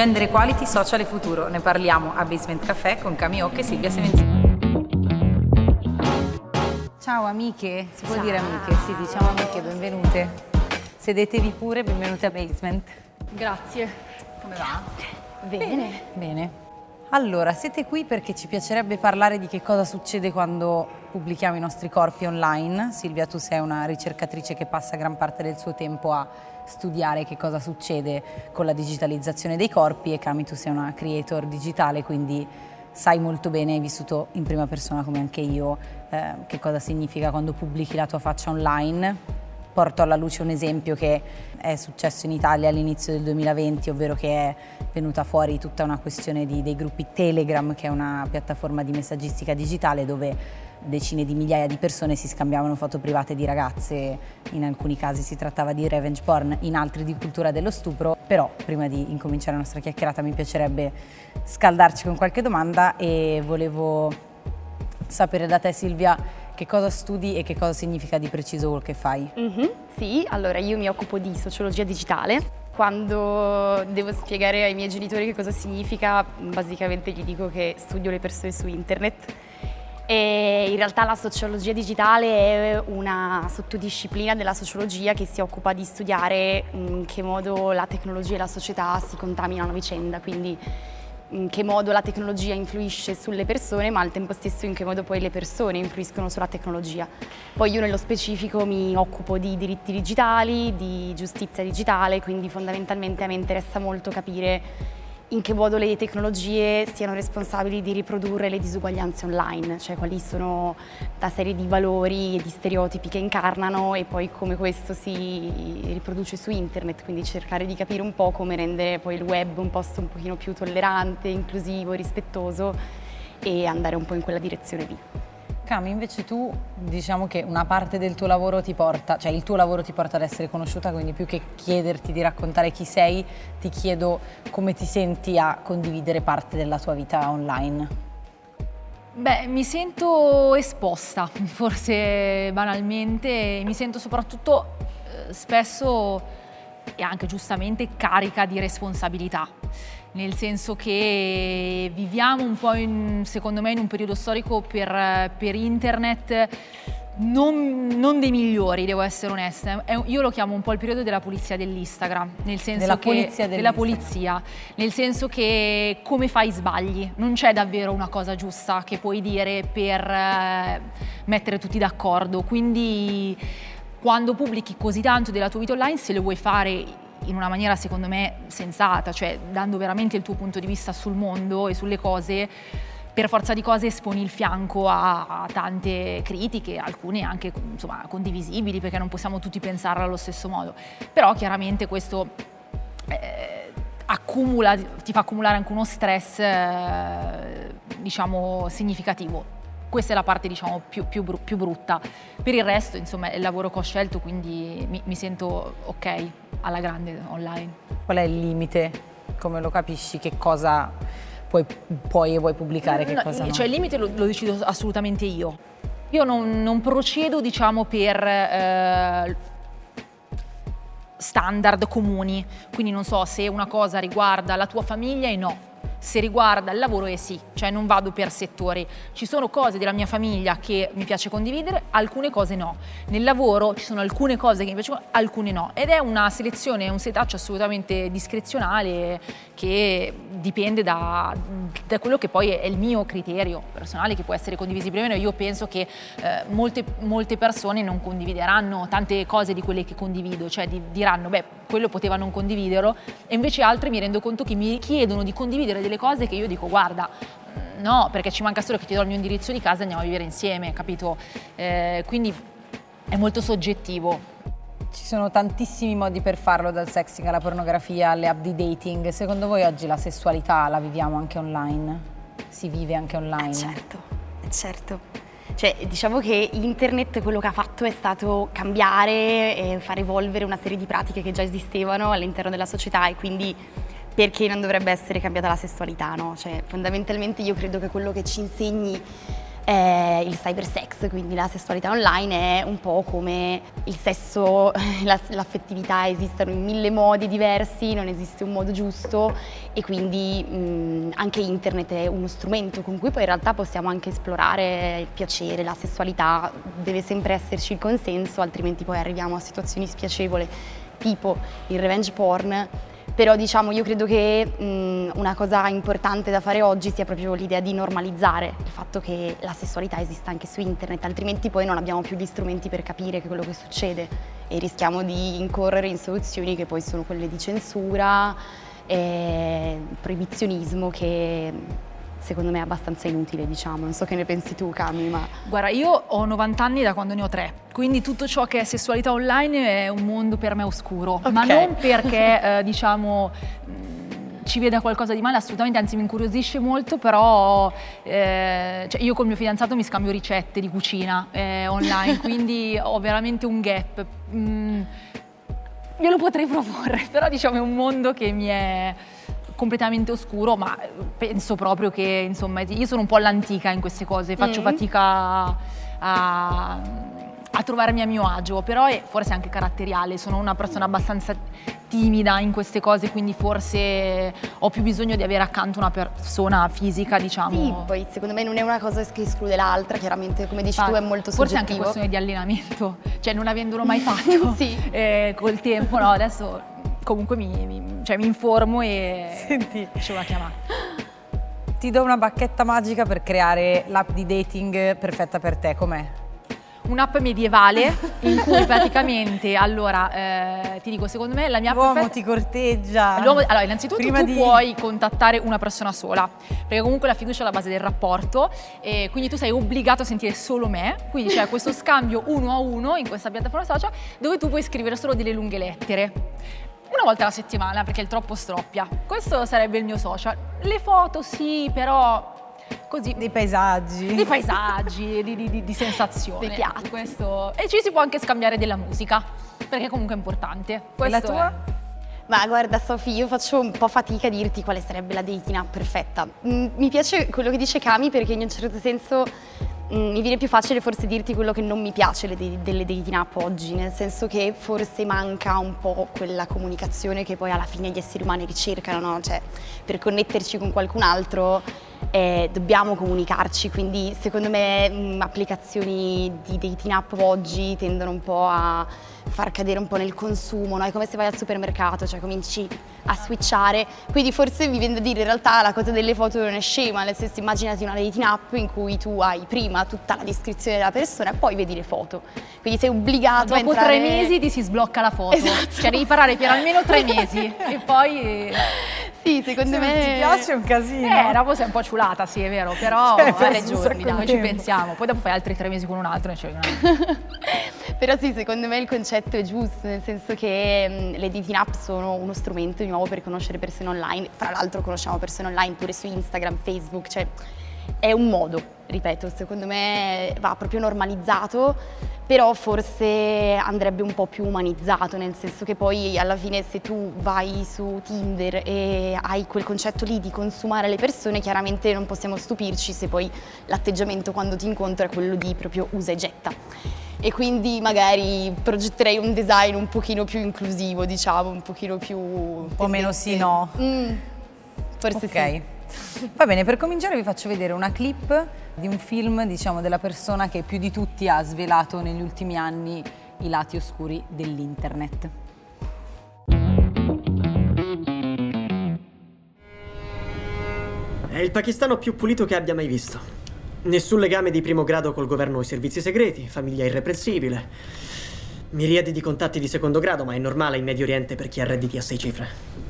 Gender Equality, Social e Futuro. Ne parliamo a Basement Café con Cami Oc e Silvia Semenzini. Ciao amiche, si può Ciao. dire amiche? Sì, diciamo amiche, benvenute. Sedetevi pure, benvenute a Basement. Grazie. Come va? Bene. Bene. Allora, siete qui perché ci piacerebbe parlare di che cosa succede quando pubblichiamo i nostri corpi online. Silvia, tu sei una ricercatrice che passa gran parte del suo tempo a studiare che cosa succede con la digitalizzazione dei corpi e Cami, tu sei una creator digitale, quindi sai molto bene, hai vissuto in prima persona come anche io, eh, che cosa significa quando pubblichi la tua faccia online. Porto alla luce un esempio che è successo in Italia all'inizio del 2020, ovvero che è venuta fuori tutta una questione di, dei gruppi Telegram, che è una piattaforma di messaggistica digitale dove decine di migliaia di persone si scambiavano foto private di ragazze, in alcuni casi si trattava di revenge porn, in altri di cultura dello stupro, però prima di incominciare la nostra chiacchierata mi piacerebbe scaldarci con qualche domanda e volevo sapere da te Silvia che cosa studi e che cosa significa di preciso quel che fai. Mhm, Sì, allora io mi occupo di sociologia digitale. Quando devo spiegare ai miei genitori che cosa significa, basicamente gli dico che studio le persone su internet. E in realtà la sociologia digitale è una sottodisciplina della sociologia che si occupa di studiare in che modo la tecnologia e la società si contaminano a vicenda, quindi in che modo la tecnologia influisce sulle persone, ma al tempo stesso in che modo poi le persone influiscono sulla tecnologia. Poi io nello specifico mi occupo di diritti digitali, di giustizia digitale, quindi fondamentalmente a me interessa molto capire in che modo le tecnologie siano responsabili di riprodurre le disuguaglianze online, cioè quali sono la serie di valori e di stereotipi che incarnano e poi come questo si riproduce su internet, quindi cercare di capire un po' come rendere poi il web un posto un pochino più tollerante, inclusivo, rispettoso e andare un po' in quella direzione lì. Cami, invece tu diciamo che una parte del tuo lavoro ti porta, cioè il tuo lavoro ti porta ad essere conosciuta, quindi più che chiederti di raccontare chi sei, ti chiedo come ti senti a condividere parte della tua vita online. Beh, mi sento esposta, forse banalmente, mi sento soprattutto eh, spesso e anche giustamente carica di responsabilità, nel senso che viviamo un po' in, secondo me in un periodo storico per, per internet non, non dei migliori, devo essere onesta. Io lo chiamo un po' il periodo della pulizia dell'Instagram, nel senso Della che pulizia della pulizia, nel senso che come fai sbagli, non c'è davvero una cosa giusta che puoi dire per eh, mettere tutti d'accordo, quindi quando pubblichi così tanto della tua vita online, se lo vuoi fare in una maniera secondo me sensata, cioè dando veramente il tuo punto di vista sul mondo e sulle cose, per forza di cose esponi il fianco a, a tante critiche, alcune anche insomma, condivisibili perché non possiamo tutti pensare allo stesso modo, però chiaramente questo eh, accumula, ti fa accumulare anche uno stress eh, diciamo significativo. Questa è la parte diciamo più, più più brutta. Per il resto insomma è il lavoro che ho scelto quindi mi, mi sento ok alla grande online. Qual è il limite? Come lo capisci? Che cosa puoi, puoi e vuoi pubblicare? Che No, cosa no? Cioè il limite lo, lo decido assolutamente io. Io non, non procedo, diciamo, per eh, standard comuni. Quindi non so se una cosa riguarda la tua famiglia e no. Se riguarda il lavoro è sì, cioè non vado per settori. Ci sono cose della mia famiglia che mi piace condividere, alcune cose no. Nel lavoro ci sono alcune cose che mi piacciono, alcune no. Ed è una selezione, un setaccio assolutamente discrezionale che dipende da, da quello che poi è il mio criterio personale, che può essere condivisibile o meno. Io penso che eh, molte, molte persone non condivideranno tante cose di quelle che condivido, cioè di- diranno, beh, quello poteva non condividerlo, e invece altre mi rendo conto che mi chiedono di condividere delle cose che io dico, guarda, mm, no, perché ci manca solo che ti do il mio indirizzo di casa e andiamo a vivere insieme, capito? Eh, quindi è molto soggettivo. Ci sono tantissimi modi per farlo, dal sexting alla pornografia alle app di dating. Secondo voi oggi la sessualità la viviamo anche online? Si vive anche online? Certo, eh, certo. Cioè, diciamo che internet quello che ha fatto è stato cambiare e far evolvere una serie di pratiche che già esistevano all'interno della società e quindi perché non dovrebbe essere cambiata la sessualità, no? Cioè, fondamentalmente io credo che quello che ci insegni eh, il cybersex, quindi la sessualità online è un po' come il sesso, la, l'affettività esistono in mille modi diversi, non esiste un modo giusto e quindi mh, anche internet è uno strumento con cui poi in realtà possiamo anche esplorare il piacere, la sessualità, deve sempre esserci il consenso, altrimenti poi arriviamo a situazioni spiacevoli tipo il revenge porn però diciamo io credo che mh, una cosa importante da fare oggi sia proprio l'idea di normalizzare il fatto che la sessualità esista anche su internet, altrimenti poi non abbiamo più gli strumenti per capire quello che succede e rischiamo di incorrere in soluzioni che poi sono quelle di censura e proibizionismo che secondo me è abbastanza inutile, diciamo. Non so che ne pensi tu, Cami, ma... Guarda, io ho 90 anni da quando ne ho tre, quindi tutto ciò che è sessualità online è un mondo per me oscuro, okay. ma non perché, eh, diciamo ci veda qualcosa di male, assolutamente, anzi mi incuriosisce molto, però eh, cioè io col mio fidanzato mi scambio ricette di cucina eh, online, quindi ho veramente un gap. Mm, glielo potrei proporre, però diciamo è un mondo che mi è completamente oscuro, ma penso proprio che, insomma, io sono un po' all'antica in queste cose, faccio mm. fatica a, a, trovarmi a mio agio, però è forse anche caratteriale, sono una persona abbastanza timida in queste cose, quindi forse ho più bisogno di avere accanto una persona fisica, diciamo. Sì, poi secondo me non è una cosa che esclude l'altra, chiaramente come dici Infatti, tu è molto forse soggettivo. Forse anche questione di allenamento, cioè non avendolo mai fatto sì. eh, col tempo, no, adesso comunque mi, mi, cioè, mi informo e Senti. c'è una chiamata. Ti do una bacchetta magica per creare l'app di dating perfetta per te, com'è? un'app medievale in cui praticamente, allora, eh, ti dico, secondo me la mia L'uomo perfetta... ti corteggia. L'uomo, allora, innanzitutto Prima tu di... puoi contattare una persona sola, perché comunque la fiducia è la base del rapporto e quindi tu sei obbligato a sentire solo me, quindi c'è questo scambio uno a uno in questa piattaforma social dove tu puoi scrivere solo delle lunghe lettere una volta alla settimana perché il troppo stroppia. Questo sarebbe il mio social. Le foto sì, però così. Dei paesaggi. Dei paesaggi, di, di, di, sensazioni. Dei piatti. Questo. E ci si può anche scambiare della musica, perché comunque è importante. Questo e la tua? È... Ma guarda Sofì, io faccio un po' fatica a dirti quale sarebbe la dating app perfetta. Mm, mi piace quello che dice Cami perché in un certo senso mi viene più facile forse dirti quello che non mi piace delle dating app oggi, nel senso che forse manca un po' quella comunicazione che poi alla fine gli esseri umani ricercano, no? Cioè, per connetterci con qualcun altro eh, dobbiamo comunicarci, quindi secondo me mh, mm, applicazioni di dating app oggi tendono un po' a far cadere un po' nel consumo, no? è come se vai al supermercato, cioè cominci a switchare, quindi forse mi viene da dire in realtà la cosa delle foto non è scema, nel senso immaginati una dating app in cui tu hai prima tutta la descrizione della persona e poi vedi le foto, quindi sei obbligato Dopo a entrare... Dopo tre mesi ti si sblocca la foto, esatto. cioè devi parlare per almeno tre mesi e poi... Sì, secondo Se me... ti piace è un casino. Eh, dopo sei un po' ciulata, sì, è vero, però cioè, tre giorni, dai, ci pensiamo. Poi dopo fai altri tre mesi con un altro e c'è una... però sì, secondo me il concetto è giusto, nel senso che mh, le dating app sono uno strumento di nuovo per conoscere persone online. Fra l'altro conosciamo persone online pure su Instagram, Facebook, cioè è un modo, ripeto, secondo me va proprio normalizzato, però forse andrebbe un po' più umanizzato, nel senso che poi alla fine se tu vai su Tinder e hai quel concetto lì di consumare le persone, chiaramente non possiamo stupirci se poi l'atteggiamento quando ti incontro è quello di proprio usa e getta. E quindi magari progetterei un design un pochino più inclusivo, diciamo, un pochino più... Un po' meno sì no. Mm, forse okay. sì. Va bene, per cominciare vi faccio vedere una clip di un film, diciamo, della persona che più di tutti ha svelato negli ultimi anni i lati oscuri dell'internet. È il pakistano più pulito che abbia mai visto. Nessun legame di primo grado col governo o i servizi segreti, famiglia irreprensibile. Miriadi di contatti di secondo grado, ma è normale in Medio Oriente per chi ha redditi a sei cifre.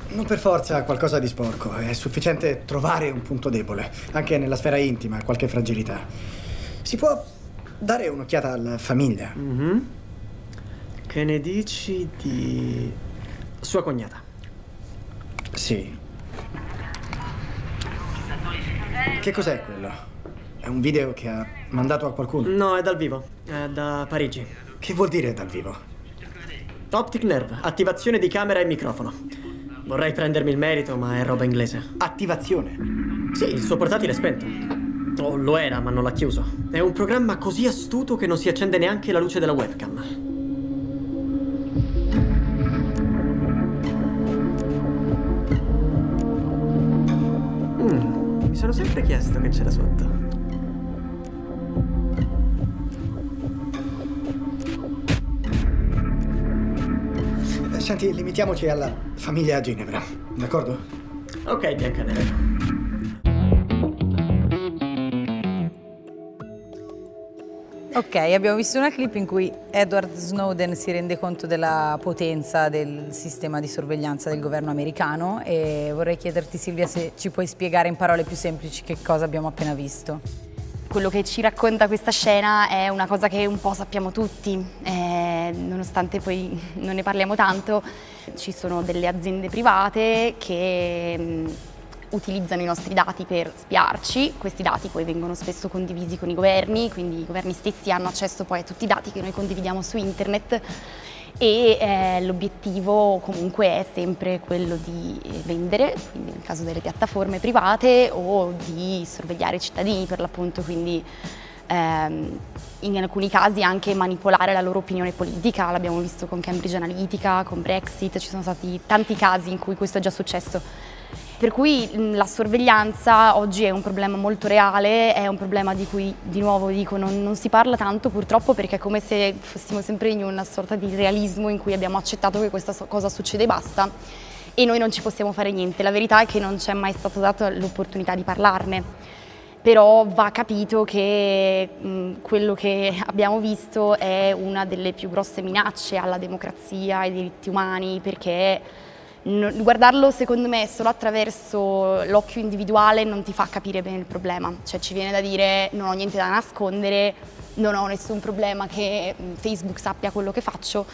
Non per forza qualcosa di sporco, è sufficiente trovare un punto debole, anche nella sfera intima, qualche fragilità. Si può dare un'occhiata alla famiglia. Mm-hmm. Che ne dici di sua cognata? Sì. Che cos'è quello? È un video che ha mandato a qualcuno? No, è dal vivo. È da Parigi. Che vuol dire dal vivo? Optic Nerve, attivazione di camera e microfono. Vorrei prendermi il merito, ma è roba inglese. Attivazione. Sì, il suo portatile è spento. Oh, lo era, ma non l'ha chiuso. È un programma così astuto che non si accende neanche la luce della webcam. Mm, mi sono sempre chiesto che c'era sotto. Senti, limitiamoci alla famiglia Ginevra, d'accordo? Ok, Biancaneve. Ok, abbiamo visto una clip in cui Edward Snowden si rende conto della potenza del sistema di sorveglianza del governo americano e vorrei chiederti Silvia se ci puoi spiegare in parole più semplici che cosa abbiamo appena visto. Quello che ci racconta questa scena è una cosa che un po' sappiamo tutti, eh, nonostante poi non ne parliamo tanto, ci sono delle aziende private che mh, utilizzano i nostri dati per spiarci, questi dati poi vengono spesso condivisi con i governi, quindi i governi stessi hanno accesso poi a tutti i dati che noi condividiamo su internet e eh, l'obiettivo comunque è sempre quello di vendere, quindi nel caso delle piattaforme private o di sorvegliare i cittadini per l'appunto, quindi ehm, in alcuni casi anche manipolare la loro opinione politica, l'abbiamo visto con Cambridge Analytica, con Brexit, ci sono stati tanti casi in cui questo è già successo. Per cui la sorveglianza oggi è un problema molto reale, è un problema di cui di nuovo dico non, non, si parla tanto purtroppo perché è come se fossimo sempre in una sorta di realismo in cui abbiamo accettato che questa cosa succede e basta e noi non ci possiamo fare niente. La verità è che non ci è mai stata data l'opportunità di parlarne. Però va capito che mh, quello che abbiamo visto è una delle più grosse minacce alla democrazia, ai diritti umani, perché guardarlo secondo me solo attraverso l'occhio individuale non ti fa capire bene il problema, cioè ci viene da dire non ho niente da nascondere, non ho nessun problema che mm, Facebook sappia quello che faccio.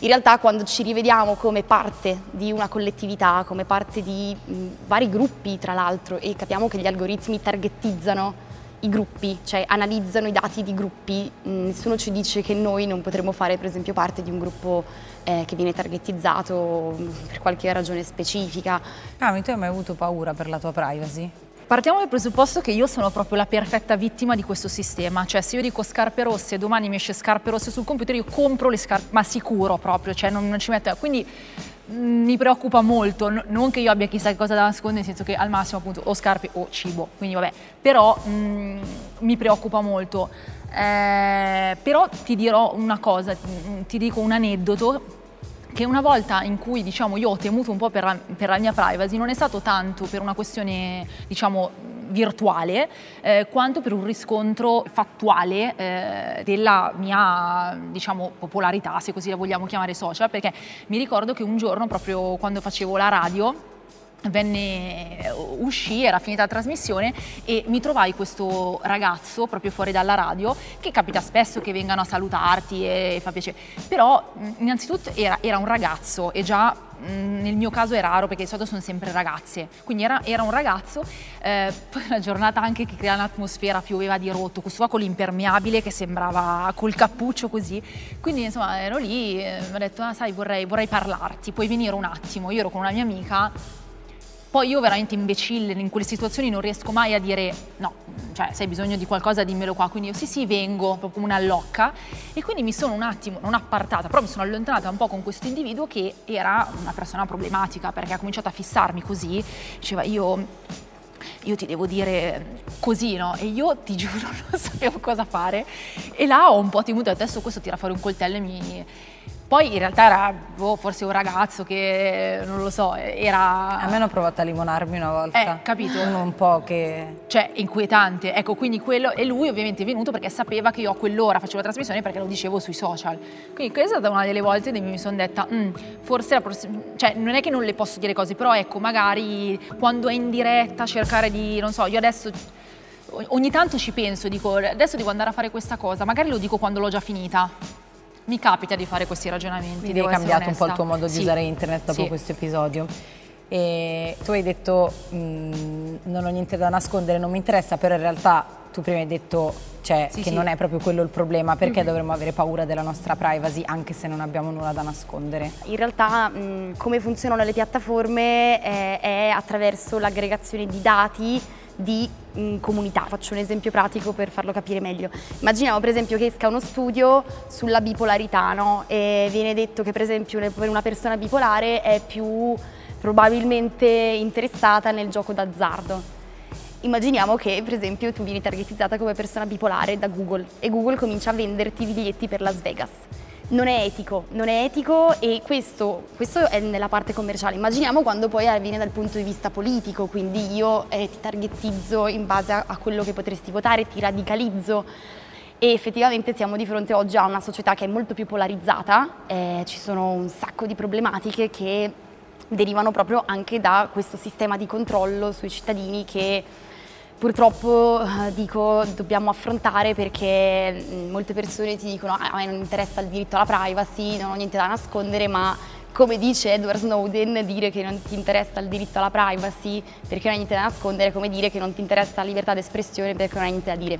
In realtà quando ci rivediamo come parte di una collettività, come parte di mm, vari gruppi tra l'altro e capiamo che gli algoritmi targetizzano i gruppi, cioè analizzano i dati di gruppi, mm, nessuno ci dice che noi non potremmo fare per esempio parte di un gruppo eh, che viene targetizzato mm, per qualche ragione specifica. Ah, ma tu hai mai avuto paura per la tua privacy? Partiamo dal presupposto che io sono proprio la perfetta vittima di questo sistema, cioè se io dico scarpe rosse e domani mi esce scarpe rosse sul computer io compro le scarpe, ma sicuro proprio, cioè non, non ci metto... Quindi mi preoccupa molto, non che io abbia chissà che cosa da nascondere, nel senso che al massimo appunto o scarpe o cibo, quindi vabbè, però mh, mm, mi preoccupa molto. Eh, però ti dirò una cosa, ti dico un aneddoto che una volta in cui diciamo, io ho temuto un po' per la, per la, mia privacy non è stato tanto per una questione diciamo, virtuale eh, quanto per un riscontro fattuale eh, della mia diciamo, popolarità, se così la vogliamo chiamare social, perché mi ricordo che un giorno proprio quando facevo la radio venne, eh, uscì, era finita la trasmissione e mi trovai questo ragazzo proprio fuori dalla radio che capita spesso che vengano a salutarti e fa piacere, però innanzitutto era, era un ragazzo e già nel mio caso è raro perché di solito sono sempre ragazze, quindi era, era un ragazzo, eh, poi una giornata anche che crea un'atmosfera, pioveva di rotto, questo qua con l'impermeabile che sembrava col cappuccio così, quindi insomma ero lì, eh, mi ha detto ah, sai vorrei, vorrei parlarti, puoi venire un attimo, io ero con una mia amica poi io veramente imbecille in quelle situazioni non riesco mai a dire no, cioè se hai bisogno di qualcosa dimmelo qua, quindi io sì sì vengo proprio una locca e quindi mi sono un attimo, non appartata, però mi sono allontanata un po' con questo individuo che era una persona problematica perché ha cominciato a fissarmi così, diceva io io ti devo dire così, no? E io ti giuro non sapevo cosa fare. E là ho un po' temuto, adesso questo tira fuori un coltello e mi, poi in realtà era boh, forse un ragazzo che non lo so, era. A me hanno provato a limonarmi una volta. Eh, capito? Uno un po' che. Cioè, inquietante. Ecco, quindi quello. E lui ovviamente è venuto perché sapeva che io a quell'ora facevo la trasmissione perché lo dicevo sui social. Quindi questa è stata una delle volte in cui mi sono detta, mm, forse la prossima. Cioè, non è che non le posso dire cose, però ecco, magari quando è in diretta cercare di. non so, io adesso ogni tanto ci penso, dico adesso devo andare a fare questa cosa, magari lo dico quando l'ho già finita mi capita di fare questi ragionamenti. Quindi hai cambiato un po' il tuo modo di sì. usare internet dopo sì. questo episodio. E tu hai detto mm, non ho niente da nascondere, non mi interessa, però in realtà tu prima hai detto cioè, sì, che non è proprio quello il problema, perché mm-hmm. dovremmo avere paura della nostra privacy anche se non abbiamo nulla da nascondere? In realtà mh, mm, come funzionano le piattaforme è, è attraverso l'aggregazione di dati di mh, mm, comunità. Faccio un esempio pratico per farlo capire meglio. Immaginiamo per esempio che esca uno studio sulla bipolarità no? e viene detto che per esempio per una persona bipolare è più probabilmente interessata nel gioco d'azzardo. Immaginiamo che per esempio tu vieni targetizzata come persona bipolare da Google e Google comincia a venderti biglietti per Las Vegas non è etico, non è etico e questo, questo, è nella parte commerciale. Immaginiamo quando poi avviene dal punto di vista politico, quindi io eh, ti targettizzo in base a, a quello che potresti votare, ti radicalizzo e effettivamente siamo di fronte oggi a una società che è molto più polarizzata, eh, ci sono un sacco di problematiche che derivano proprio anche da questo sistema di controllo sui cittadini che purtroppo eh, dico dobbiamo affrontare perché mm, molte persone ti dicono ah, a me non interessa il diritto alla privacy, non ho niente da nascondere, ma come dice Edward Snowden, dire che non ti interessa il diritto alla privacy perché non hai niente da nascondere è come dire che non ti interessa la libertà d'espressione perché non hai niente da dire.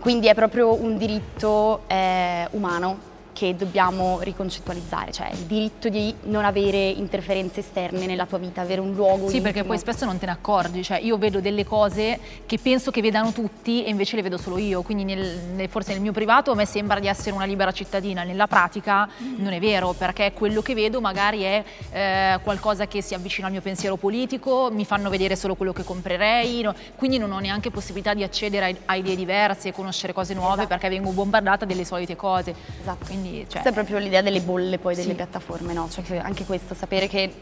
Quindi è proprio un diritto eh, umano che dobbiamo riconcettualizzare, cioè il diritto di non avere interferenze esterne nella tua vita, avere un luogo. Sì, intimo. perché poi spesso non te ne accorgi, cioè io vedo delle cose che penso che vedano tutti e invece le vedo solo io, quindi nel, forse nel mio privato a me sembra di essere una libera cittadina, nella pratica non è vero, perché quello che vedo magari è eh, qualcosa che si avvicina al mio pensiero politico, mi fanno vedere solo quello che comprerei, no? quindi non ho neanche possibilità di accedere a, a idee diverse, conoscere cose nuove esatto. perché vengo bombardata delle solite cose. Esatto. Quindi quindi, cioè... Questa è proprio l'idea delle bolle poi delle sì. piattaforme, no? Cioè anche questo, sapere che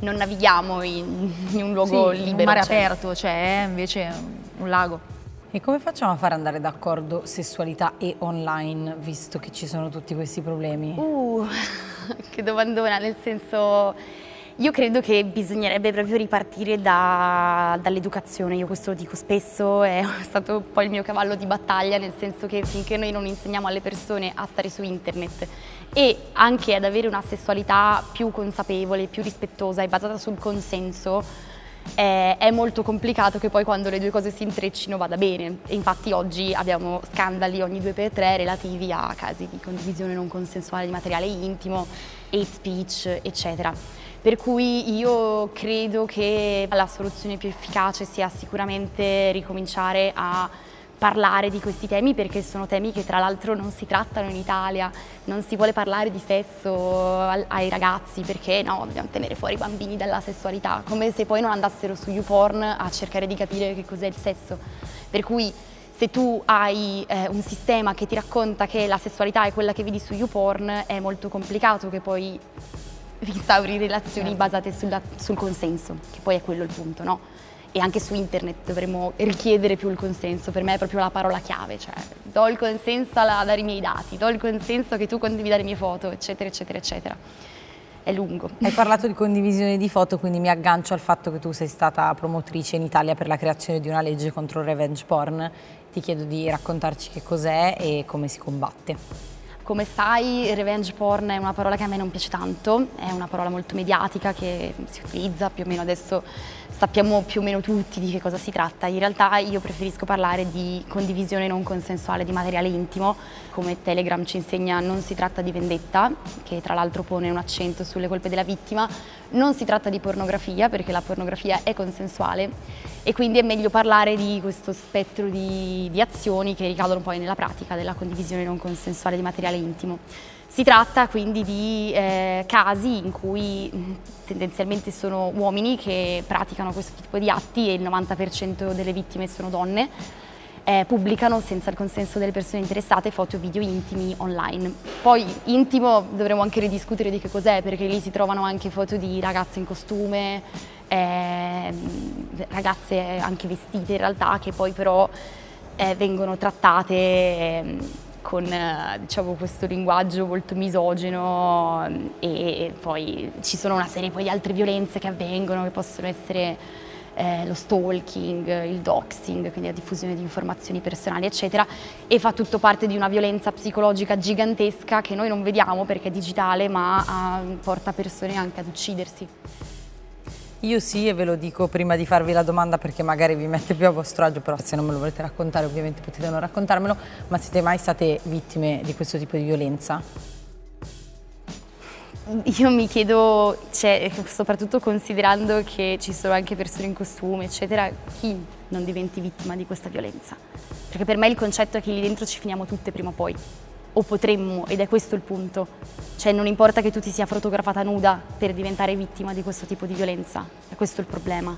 non navighiamo in, in un luogo sì, libero. un mare cioè... aperto, cioè è invece un lago. E come facciamo a far andare d'accordo sessualità e online, visto che ci sono tutti questi problemi? Uh, che domandona, nel senso io credo che bisognerebbe proprio ripartire da, dall'educazione, io questo lo dico spesso, è stato poi il mio cavallo di battaglia, nel senso che finché noi non insegniamo alle persone a stare su internet e anche ad avere una sessualità più consapevole, più rispettosa e basata sul consenso, eh, è molto complicato che poi quando le due cose si intreccino vada bene. E infatti oggi abbiamo scandali ogni due per tre relativi a casi di condivisione non consensuale di materiale intimo, hate speech, eccetera. Per cui io credo che la soluzione più efficace sia sicuramente ricominciare a parlare di questi temi perché sono temi che tra l'altro non si trattano in Italia, non si vuole parlare di sesso ai ragazzi perché no, dobbiamo tenere fuori i bambini dalla sessualità, come se poi non andassero su YouPorn a cercare di capire che cos'è il sesso. Per cui se tu hai eh, un sistema che ti racconta che la sessualità è quella che vedi su YouPorn è molto complicato che poi instauri relazioni certo. basate sulla, sul consenso, che poi è quello il punto, no? E anche su internet dovremmo richiedere più il consenso, per me è proprio la parola chiave, cioè do il consenso a dare i miei dati, do il consenso che tu condivida le mie foto, eccetera, eccetera, eccetera. È lungo. Hai parlato di condivisione di foto, quindi mi aggancio al fatto che tu sei stata promotrice in Italia per la creazione di una legge contro il revenge porn. Ti chiedo di raccontarci che cos'è e come si combatte. Come sai, revenge porn è una parola che a me non piace tanto, è una parola molto mediatica che si utilizza più o meno adesso sappiamo più o meno tutti di che cosa si tratta. In realtà io preferisco parlare di condivisione non consensuale di materiale intimo. Come Telegram ci insegna non si tratta di vendetta, che tra l'altro pone un accento sulle colpe della vittima, non si tratta di pornografia perché la pornografia è consensuale e quindi è meglio parlare di questo spettro di, di azioni che ricadono poi nella pratica della condivisione non consensuale di materiale intimo. Si tratta quindi di eh, casi in cui mm, tendenzialmente sono uomini che praticano questo tipo di atti e il 90% delle vittime sono donne, eh, pubblicano senza il consenso delle persone interessate foto e video intimi online. Poi intimo dovremmo anche ridiscutere di che cos'è perché lì si trovano anche foto di ragazze in costume, eh, ragazze anche vestite in realtà che poi però eh, vengono trattate ehm, con eh, diciamo, questo linguaggio molto misogeno e, poi ci sono una serie di altre violenze che avvengono che possono essere eh, lo stalking, il doxing, quindi la diffusione di informazioni personali eccetera e fa tutto parte di una violenza psicologica gigantesca che noi non vediamo perché è digitale ma ah, porta persone anche ad uccidersi. Io sì e ve lo dico prima di farvi la domanda perché magari vi mette più a vostro agio, però se non me lo volete raccontare ovviamente potete non raccontarmelo, ma siete mai state vittime di questo tipo di violenza? Io mi chiedo, cioè, soprattutto considerando che ci sono anche persone in costume, eccetera, chi non diventi vittima di questa violenza. Perché per me il concetto è che lì dentro ci finiamo tutte prima o poi. O potremmo, ed è questo il punto. Cioè non importa che tu ti sia fotografata nuda per diventare vittima di questo tipo di violenza. È questo il problema.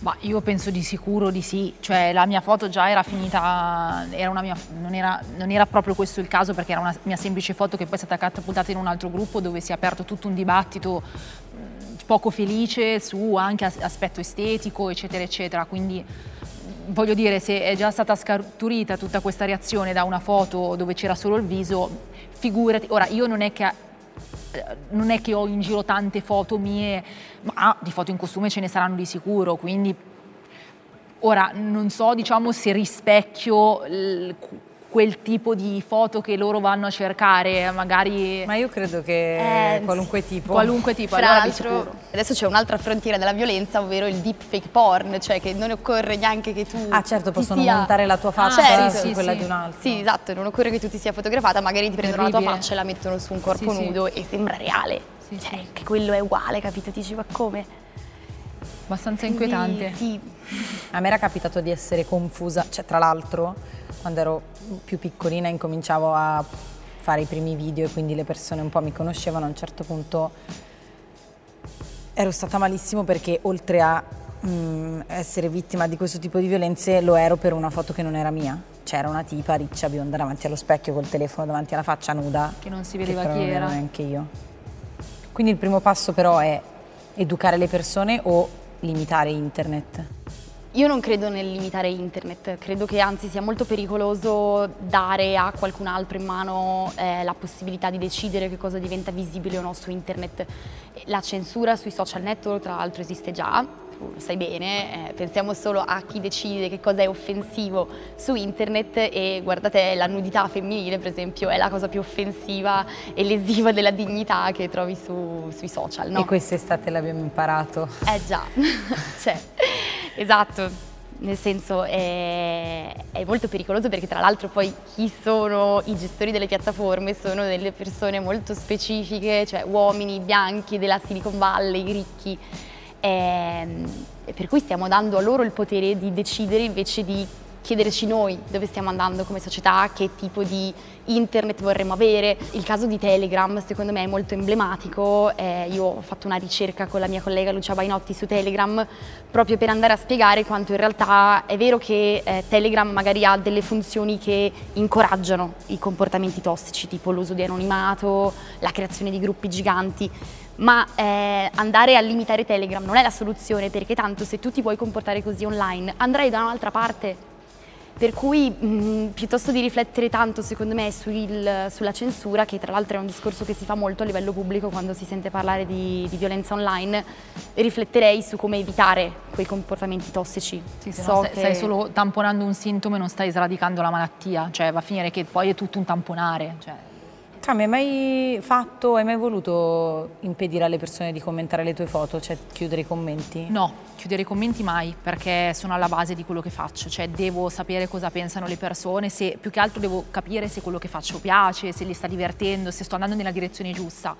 Ma io penso di sicuro di sì, cioè la mia foto già era finita, era mia, non, era, non, era, proprio questo il caso perché era una mia semplice foto che poi è stata catapultata in un altro gruppo dove si è aperto tutto un dibattito poco felice su anche aspetto estetico eccetera eccetera, quindi voglio dire se è già stata scaturita tutta questa reazione da una foto dove c'era solo il viso, figurati, ora io non è che non è che ho in giro tante foto mie, ma di foto in costume ce ne saranno di sicuro, quindi ora non so diciamo se rispecchio quel tipo di foto che loro vanno a cercare, magari... Ma io credo che eh, qualunque tipo. Qualunque tipo, Fra allora l'altro, adesso c'è un'altra frontiera della violenza, ovvero il deepfake porn, cioè che non occorre neanche che tu... Ah certo, possono sia... montare la tua faccia ah, certo, su quella sì. di un altro. Sì, esatto, non occorre che tu ti sia fotografata, magari ti prendono Terribile. la tua faccia e la mettono su un corpo sì, nudo sì. e sembra reale. Sì, cioè, che quello è uguale, capito? Ti dici, ma come? Abbastanza inquietante. Sì. A me era capitato di essere confusa, cioè tra l'altro quando ero più piccolina incominciavo a fare i primi video e quindi le persone un po' mi conoscevano, a un certo punto ero stata malissimo perché oltre a mh, mm, essere vittima di questo tipo di violenze lo ero per una foto che non era mia. C'era una tipa riccia bionda davanti allo specchio col telefono davanti alla faccia nuda. Che non si vedeva chi era. Neanche io. Quindi il primo passo però è educare le persone o limitare internet. Io non credo nel limitare internet, credo che anzi sia molto pericoloso dare a qualcun altro in mano eh, la possibilità di decidere che cosa diventa visibile o no su internet. La censura sui social network tra l'altro esiste già, tu lo sai bene, eh, pensiamo solo a chi decide che cosa è offensivo su internet e guardate la nudità femminile per esempio è la cosa più offensiva e lesiva della dignità che trovi su, sui social. No? E quest'estate l'abbiamo imparato. Eh già, cioè, esatto nel senso è, è, molto pericoloso perché tra l'altro poi chi sono i gestori delle piattaforme sono delle persone molto specifiche, cioè uomini bianchi della Silicon Valley, ricchi, ehm, per cui stiamo dando a loro il potere di decidere invece di chiederci noi dove stiamo andando come società, che tipo di internet vorremmo avere. Il caso di Telegram secondo me è molto emblematico, eh, io ho fatto una ricerca con la mia collega Lucia Bainotti su Telegram proprio per andare a spiegare quanto in realtà è vero che eh, Telegram magari ha delle funzioni che incoraggiano i comportamenti tossici, tipo l'uso di anonimato, la creazione di gruppi giganti, ma eh, andare a limitare Telegram non è la soluzione perché tanto se tu ti vuoi comportare così online andrai da un'altra parte per cui mh, piuttosto di riflettere tanto secondo me sul, sulla censura, che tra l'altro è un discorso che si fa molto a livello pubblico quando si sente parlare di, di violenza online, rifletterei su come evitare quei comportamenti tossici. Sì, so no, che... stai solo tamponando un sintomo e non stai sradicando la malattia, cioè va a finire che poi è tutto un tamponare. Cioè. Cioè, mi hai mai fatto, hai mai voluto impedire alle persone di commentare le tue foto, cioè chiudere i commenti? No, chiudere i commenti mai, perché sono alla base di quello che faccio, cioè devo sapere cosa pensano le persone, se più che altro devo capire se quello che faccio piace, se li sta divertendo, se sto andando nella direzione giusta.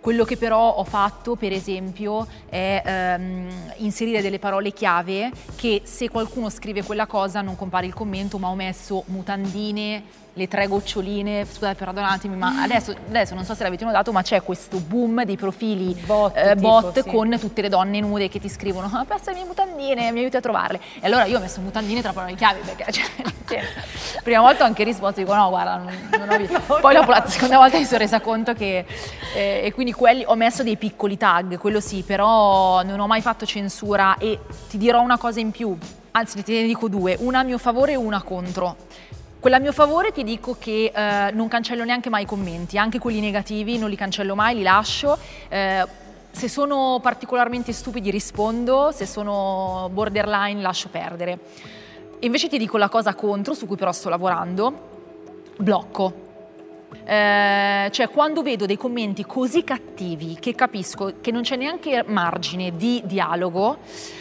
Quello che però ho fatto, per esempio, è ehm, inserire delle parole chiave che se qualcuno scrive quella cosa non compare il commento, ma ho messo mutandine, le tre goccioline, scusate perdonatemi, ma adesso, adesso, non so se l'avete notato, ma c'è questo boom di profili bot, eh, tipo, bot sì. con tutte le donne nude che ti scrivono ah, passa le mie mutandine, mi aiuti a trovarle. E allora io ho messo mutandine tra parole chiave perché cioè, prima volta ho anche risposto, dico no guarda, non, non ho visto. Poi dopo la seconda volta mi sono resa conto che, eh, e quindi quelli, ho messo dei piccoli tag, quello sì, però non ho mai fatto censura e ti dirò una cosa in più, anzi te ne dico due, una a mio favore e una contro. Quella a mio favore ti dico che eh, non cancello neanche mai i commenti, anche quelli negativi non li cancello mai, li lascio. Eh, se sono particolarmente stupidi rispondo, se sono borderline lascio perdere. Invece ti dico la cosa contro, su cui però sto lavorando, blocco. Eh, cioè quando vedo dei commenti così cattivi che capisco che non c'è neanche margine di dialogo,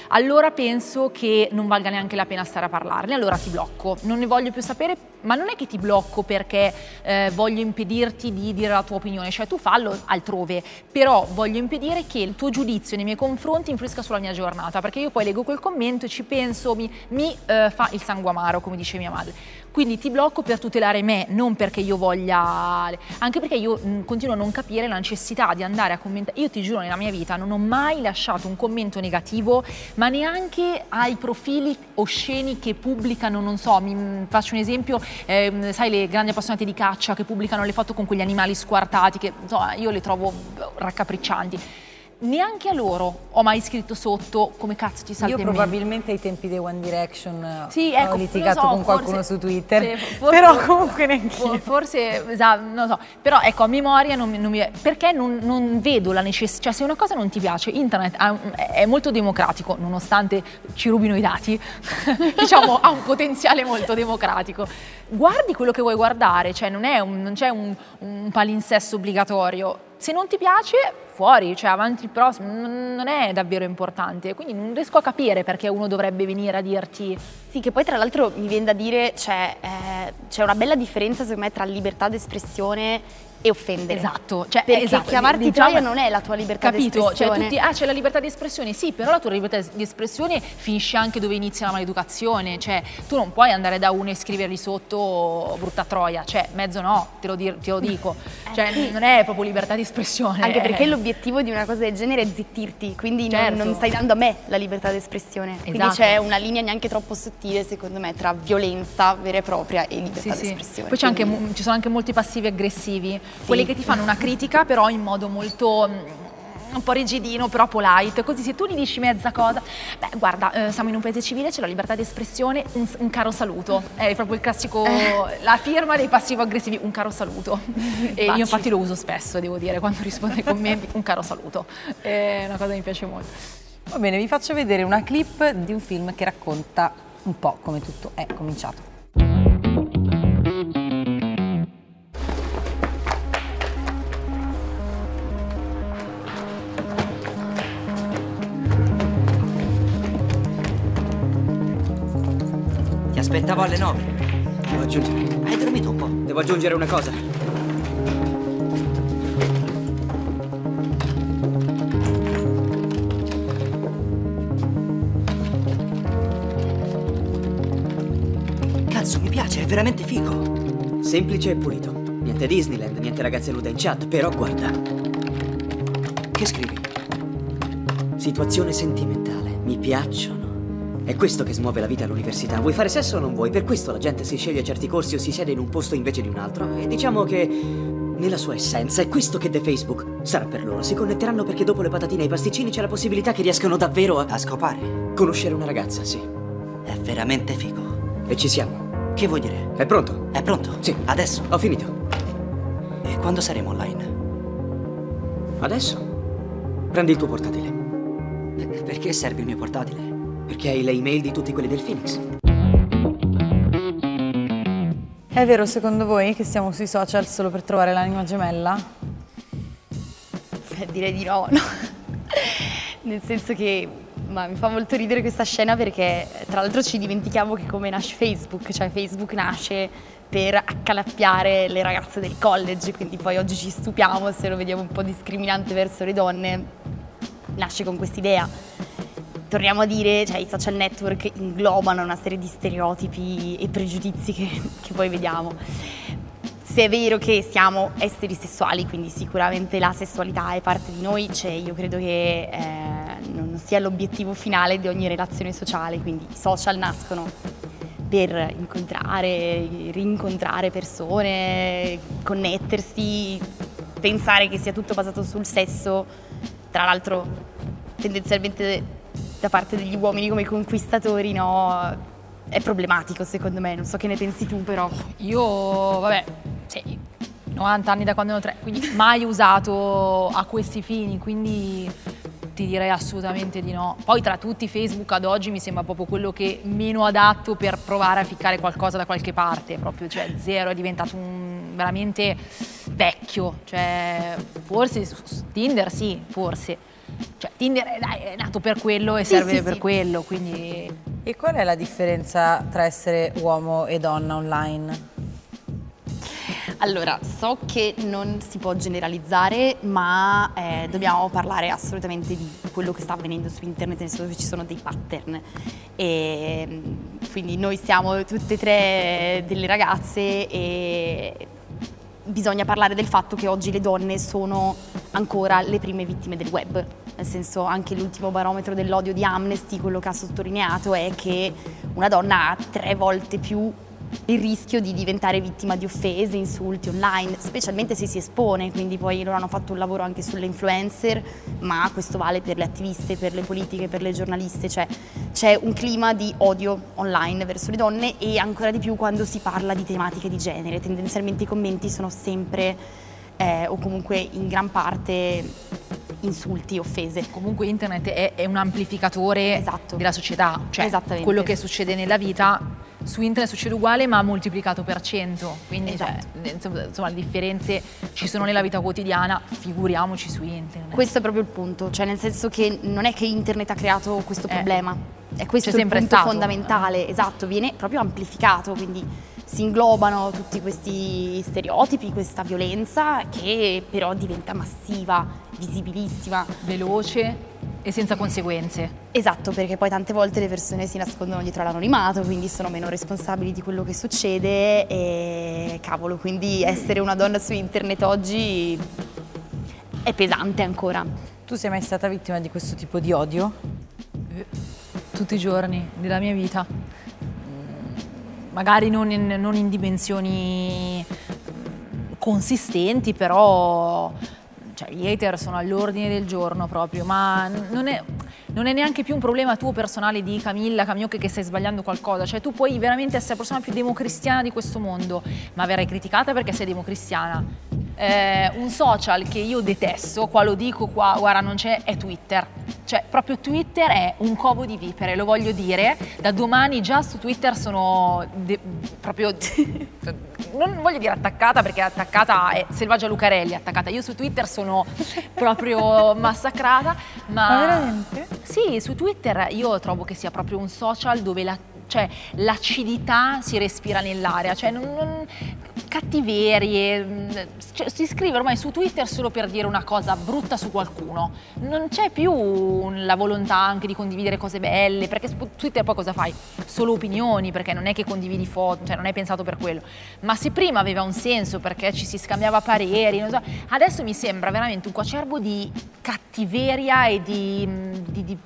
allora penso che non valga neanche la pena stare a parlarne, allora ti blocco. Non ne voglio più sapere, ma non è che ti blocco perché eh, voglio impedirti di dire la tua opinione, cioè tu fallo altrove, però voglio impedire che il tuo giudizio nei miei confronti influisca sulla mia giornata, perché io poi leggo quel commento e ci penso, mi, mi eh, fa il sangue amaro, come dice mia madre. Quindi ti blocco per tutelare me, non perché io voglia... Anche perché io continuo a non capire la necessità di andare a commentare. Io ti giuro, nella mia vita non ho mai lasciato un commento negativo, ma neanche ai profili osceni che pubblicano, non so, mi, faccio un esempio, eh, sai le grandi appassionate di caccia che pubblicano le foto con quegli animali squartati, che insomma, io le trovo raccapriccianti neanche a loro ho mai scritto sotto come cazzo ti salta Io probabilmente ai tempi dei One Direction sì, ecco, ho litigato so, con qualcuno forse, su Twitter, sì, forse, però comunque neanche Forse, esatto, non so, però ecco, a memoria non, non mi... perché non, non, vedo la necessità, cioè se una cosa non ti piace, internet è molto democratico, nonostante ci rubino i dati, diciamo ha un potenziale molto democratico. Guardi quello che vuoi guardare, cioè non, un, non c'è un, un palinsesto obbligatorio. Se non ti piace, fuori, cioè avanti il prossimo, non è davvero importante. Quindi non riesco a capire perché uno dovrebbe venire a dirti. Sì, che poi tra l'altro mi viene da dire, c'è, eh, c'è una bella differenza secondo me tra libertà d'espressione e offendere. Esatto, cioè, perché esatto. chiamarti diciamo, troia non è la tua libertà capito? d'espressione. Cioè, tutti, ah, c'è la libertà di espressione, sì, però la tua libertà di espressione finisce anche dove inizia la maleducazione, cioè tu non puoi andare da uno e scrivergli sotto brutta troia, cioè mezzo no, te lo, dir, te lo dico, eh, cioè sì. non è proprio libertà di espressione. Anche perché l'obiettivo di una cosa del genere è zittirti, quindi certo. non, non, stai dando a me la libertà di espressione, esatto. quindi c'è una linea neanche troppo sottile secondo me tra violenza vera e propria e libertà sì, di espressione. Poi quindi... anche, ci sono anche molti passivi aggressivi, sì. quelli che ti fanno una critica però in modo molto mm, un po' rigidino, però polite, così se tu gli dici mezza cosa, beh guarda, eh, siamo in un paese civile, c'è la libertà di espressione, un, un caro saluto, è proprio il classico, eh. la firma dei passivo-aggressivi, un caro saluto. e io infatti lo uso spesso, devo dire, quando rispondo ai commenti, un caro saluto, è una cosa che mi piace molto. Va bene, vi faccio vedere una clip di un film che racconta un po' come tutto è cominciato. Aspettavo alle 9. Devo aggiungere. Hai dormito un po'? Devo aggiungere una cosa. Cazzo, mi piace, è veramente figo. Semplice e pulito. Niente Disneyland, niente ragazze nude in chat, però guarda. Che scrivi? Situazione sentimentale. Mi piacciono. È questo che smuove la vita all'università. Vuoi fare sesso o non vuoi? Per questo la gente si sceglie certi corsi o si siede in un posto invece di un altro. E diciamo che nella sua essenza è questo che The Facebook sarà per loro. Si connetteranno perché dopo le patatine e i pasticcini c'è la possibilità che riescano davvero a... a scopare. Conoscere una ragazza, sì. È veramente figo. E ci siamo. Che vuol dire? È pronto? È pronto? Sì. Adesso? Ho finito. E quando saremo online? Adesso? Prendi il tuo portatile. Perché serve il mio portatile? Perché hai le email di tutti quelli del Phoenix. È vero secondo voi che siamo sui social solo per trovare l'anima gemella? Beh, direi di no, no. Nel senso che ma mi fa molto ridere questa scena perché tra l'altro ci dimentichiamo che come nasce Facebook, cioè Facebook nasce per accalappiare le ragazze del college, quindi poi oggi ci stupiamo se lo vediamo un po' discriminante verso le donne, nasce con quest'idea torniamo a dire, cioè i social network inglobano una serie di stereotipi e pregiudizi che, che poi vediamo. Se è vero che siamo esseri sessuali, quindi sicuramente la sessualità è parte di noi, cioè io credo che eh, non sia l'obiettivo finale di ogni relazione sociale, quindi i social nascono per incontrare, rincontrare persone, connettersi, pensare che sia tutto basato sul sesso, tra l'altro tendenzialmente da parte degli uomini come conquistatori, no? È problematico secondo me, non so che ne pensi tu però. Io, vabbè, sì, 90 anni da quando ho tre, quindi mai usato a questi fini, quindi ti direi assolutamente di no. Poi tra tutti Facebook ad oggi mi sembra proprio quello che meno adatto per provare a ficcare qualcosa da qualche parte, proprio, cioè zero, è diventato un veramente vecchio, cioè forse su Tinder sì, forse. Cioè Tinder è, dai, è nato per quello e Sì, serve sì, per sì. quello, quindi E qual è la differenza tra essere uomo e donna online? Allora, so che non si può generalizzare, ma eh, dobbiamo parlare assolutamente di quello che sta avvenendo su internet, nel senso che ci sono dei pattern. E, quindi noi siamo tutte e tre delle ragazze e bisogna parlare del fatto che oggi le donne sono ancora le prime vittime del web. Nel senso, anche l'ultimo barometro dell'odio di Amnesty, quello che ha sottolineato è che una donna ha tre volte più il rischio di diventare vittima di offese, insulti online, specialmente se si espone, quindi poi loro hanno fatto un lavoro anche sulle influencer, ma questo vale per le attiviste, per le politiche, per le giornaliste, cioè c'è un clima di odio online verso le donne e ancora di più quando si parla di tematiche di genere, tendenzialmente i commenti sono sempre eh, o comunque in gran parte insulti, offese. comunque internet è, è un amplificatore Esatto. della società, cioè Esattamente. quello che succede nella vita su internet succede uguale ma moltiplicato per cento, quindi cioè, Esatto. insomma, insomma, le differenze ci sono nella vita quotidiana, figuriamoci su internet. Questo è proprio il punto, cioè nel senso che non è che internet ha creato questo Eh. problema, è questo C'è il sempre punto stato. fondamentale, esatto, viene proprio amplificato, quindi si inglobano tutti questi stereotipi, questa violenza che però diventa massiva, visibilissima. veloce e senza conseguenze. Esatto, perché poi tante volte le persone si nascondono dietro l'anonimato, quindi sono meno responsabili di quello che succede e cavolo, quindi essere una donna su internet oggi è pesante ancora. Tu sei mai stata vittima di questo tipo di odio? tutti i giorni della mia vita. Magari non in, non in dimensioni consistenti, però cioè, gli hater sono all'ordine del giorno proprio, ma non è, non è neanche più un problema tuo personale di Camilla, Camioche che stai sbagliando qualcosa, cioè tu puoi veramente essere la persona più democristiana di questo mondo, ma verrai criticata perché sei democristiana. Eh, un social che io detesto, qua lo dico, qua guarda non c'è, è Twitter. Cioè proprio Twitter è un covo di vipere, lo voglio dire. Da domani già su Twitter sono de- proprio, non voglio dire attaccata perché attaccata è Selvaggia Lucarelli, attaccata. Io su Twitter sono proprio massacrata. Ma, Ma veramente? Sì, su Twitter io trovo che sia proprio un social dove la, cioè, l'acidità si respira nell'aria, cioè non, non- cattiverie, mm, cioè, si scrive ormai su Twitter solo per dire una cosa brutta su qualcuno, non c'è più la volontà anche di condividere cose belle, perché su Twitter poi cosa fai? Solo opinioni, perché non è che condividi foto, cioè non è pensato per quello, ma se prima aveva un senso perché ci si scambiava pareri, so, adesso mi sembra veramente un coacervo di cattiveria e di, di, di-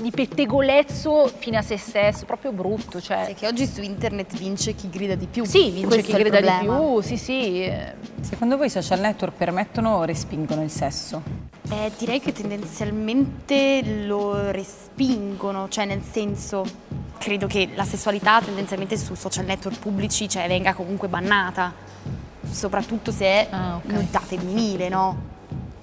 di pettegolezzo fine a se stesso, proprio brutto, cioè... È che oggi su internet vince chi grida di più. Sì, vince Questo chi grida di più, sì sì. eh, Secondo voi i social network permettono o respingono il sesso? Eh, direi che tendenzialmente lo respingono, cioè nel senso credo che la sessualità tendenzialmente su social network pubblici cioè, venga comunque bannata, soprattutto se è Ah, ok. nudità femminile, no?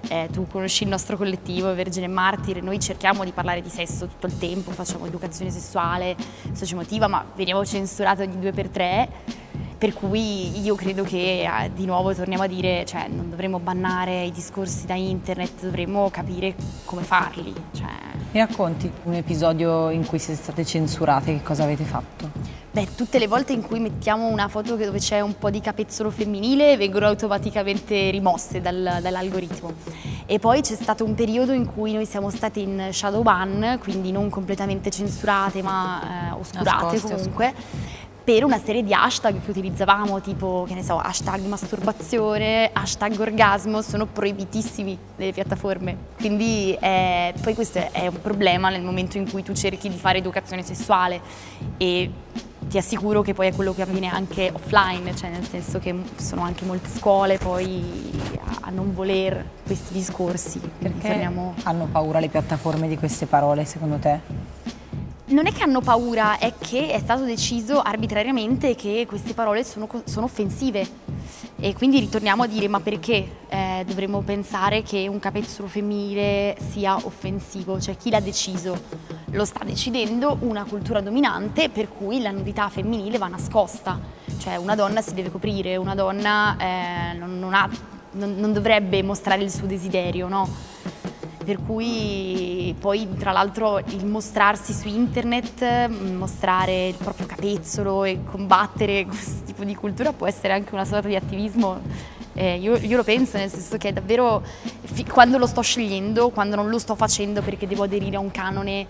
Eh, tu conosci il nostro collettivo Vergine Martire, noi cerchiamo di parlare di sesso tutto il tempo, facciamo educazione sessuale, socioemotiva, ma veniamo censurati ogni due per tre, per cui io credo che eh, di nuovo torniamo a dire, cioè non dovremmo bannare i discorsi da internet, dovremmo capire come farli. Cioè, Mi racconti un episodio in cui siete state censurate, che cosa avete fatto? Beh, tutte le volte in cui mettiamo una foto dove c'è un po' di capezzolo femminile vengono automaticamente rimosse dal- dall'algoritmo. E poi c'è stato un periodo in cui noi siamo state in shadow ban, quindi non completamente censurate ma eh, oscurate Nascoste, comunque, per una serie di hashtag che utilizzavamo, tipo, che ne so, hashtag masturbazione, hashtag orgasmo, sono proibitissimi nelle piattaforme. Quindi eh, poi questo è- è un problema nel momento in cui tu cerchi di fare educazione sessuale e ti assicuro che poi è quello che avviene anche offline, cioè nel senso che sono anche molte scuole poi a, non voler questi discorsi. Perché torniamo- hanno paura le piattaforme di queste parole, secondo te? Non è che hanno paura, è che è stato deciso arbitrariamente che queste parole sono, sono offensive. E quindi ritorniamo a dire: ma perché eh, dovremmo pensare che un capezzolo femminile sia offensivo? Cioè, chi l'ha deciso? Lo sta decidendo una cultura dominante per cui la nudità femminile va nascosta. cioè una donna si deve coprire, una donna eh, non, non, ha, non, non dovrebbe mostrare il suo desiderio, no? Per cui poi tra l'altro il mostrarsi su internet, mostrare il proprio capezzolo e combattere questo tipo di cultura può essere anche una sorta di attivismo eh, io, io, lo penso, nel senso che davvero fi- quando lo sto scegliendo, quando non lo sto facendo perché devo aderire a un canone,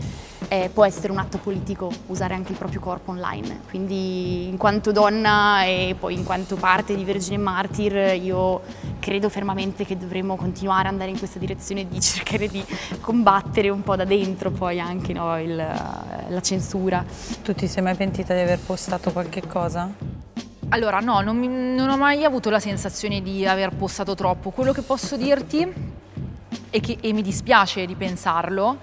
eh, può essere un atto politico usare anche il proprio corpo online. Quindi in quanto donna e poi in quanto parte di Vergine Martyr, io credo fermamente che dovremmo continuare ad andare in questa direzione di cercare di combattere un po' da dentro poi anche no, il, la censura. Tu ti sei mai pentita di aver postato qualche cosa? Allora, no, non, mi, non, ho mai avuto la sensazione di aver postato troppo. Quello che posso dirti, e, che, e mi dispiace di pensarlo,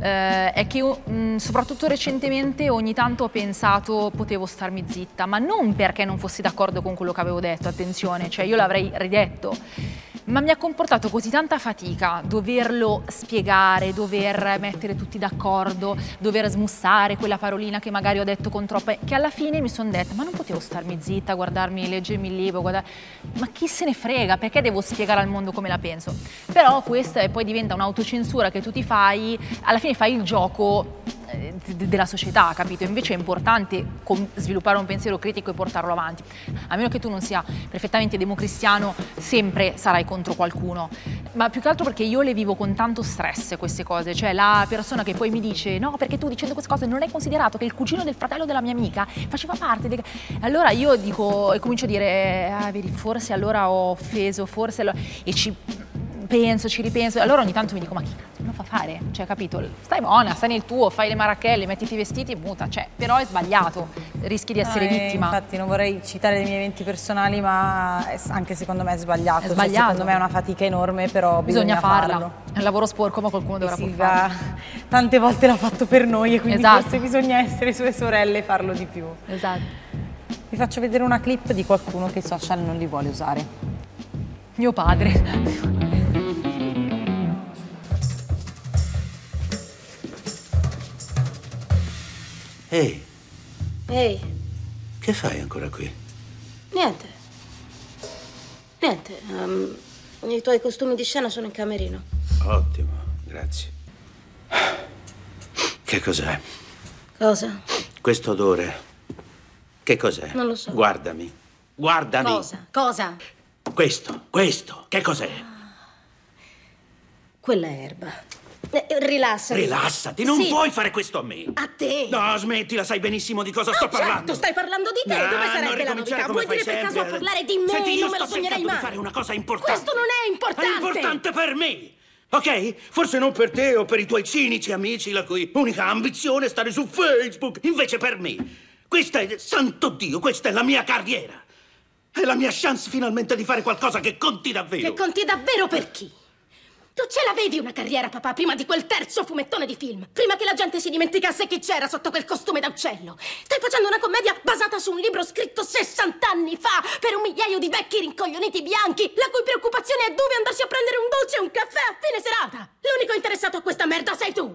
eh, è che mh, mm, soprattutto recentemente ogni tanto ho pensato potevo starmi zitta, ma non perché non fossi d'accordo con quello che avevo detto, attenzione, cioè io l'avrei ridetto ma mi ha comportato così tanta fatica doverlo spiegare, dover mettere tutti d'accordo, dover smussare quella parolina che magari ho detto con troppa, che alla fine mi sono detta ma non potevo starmi zitta, guardarmi, leggermi il libro, guardare... ma chi se ne frega, perché devo spiegare al mondo come la penso? Però questa poi diventa un'autocensura che tu ti fai, alla fine fai il gioco eh, della società, capito? Invece è importante sviluppare un pensiero critico e portarlo avanti. A meno che tu non sia perfettamente democristiano, sempre sarai contro qualcuno. Ma più che altro perché io le vivo con tanto stress queste cose, cioè la persona che poi mi dice no, perché tu dicendo queste cose non hai considerato che il cugino del fratello della mia amica faceva parte di... Allora io dico e comincio a dire, ah, vedi, forse allora ho offeso, forse... Allora... e ci penso, ci ripenso. Allora ogni tanto mi dico, ma chi cazzo lo fa fare? Cioè, capito? Stai buona, stai nel tuo, fai le marachelle, mettiti i vestiti e muta. Cioè, però è sbagliato, rischi di essere no, vittima. Infatti non vorrei citare i miei eventi personali, ma anche secondo me è sbagliato. È cioè, sbagliato. Cioè, secondo me è una fatica enorme, però bisogna, bisogna farla. Farlo. È un lavoro sporco, ma qualcuno dovrà sì, farlo. Tante volte l'ha fatto per noi e quindi esatto. forse bisogna essere sue sorelle e farlo di più. Esatto. Vi faccio vedere una clip di qualcuno che i social non li vuole usare. Mio padre. Ehi. Ehi. Che fai ancora qui? Niente. Niente. Um, I tuoi costumi di scena sono in camerino. Ottimo, grazie. Che cos'è? Cosa? Questo odore. Che cos'è? Non lo so. Guardami. Guardami. Cosa? Cosa? Questo, questo. Che cos'è? Quella è erba. Eh, rilassati. Rilassati, non sì. puoi fare questo a me. A te. No, smettila, sai benissimo di cosa oh, sto certo, parlando. stai parlando di te. No, Dove sarebbe la novità? Vuoi dire per caso a parlare di me? Senti, io non me sto lo sognerei mai. di fare una cosa importante. Questo non è importante. È importante per me. Ok? Forse non per te o per i tuoi cinici amici la cui unica ambizione è stare su Facebook. Invece per me. Questa è, santo Dio, questa è la mia carriera. È la mia chance finalmente di fare qualcosa che conti davvero. Che conti davvero per chi? Tu ce l'avevi una carriera, papà, prima di quel terzo fumettone di film. Prima che la gente si dimenticasse chi c'era sotto quel costume da uccello. Stai facendo una commedia basata su un libro scritto 60 anni fa per un migliaio di vecchi rincoglioniti bianchi, la cui preoccupazione è dove andarsi a prendere un dolce e un caffè a fine serata. L'unico interessato a questa merda sei tu.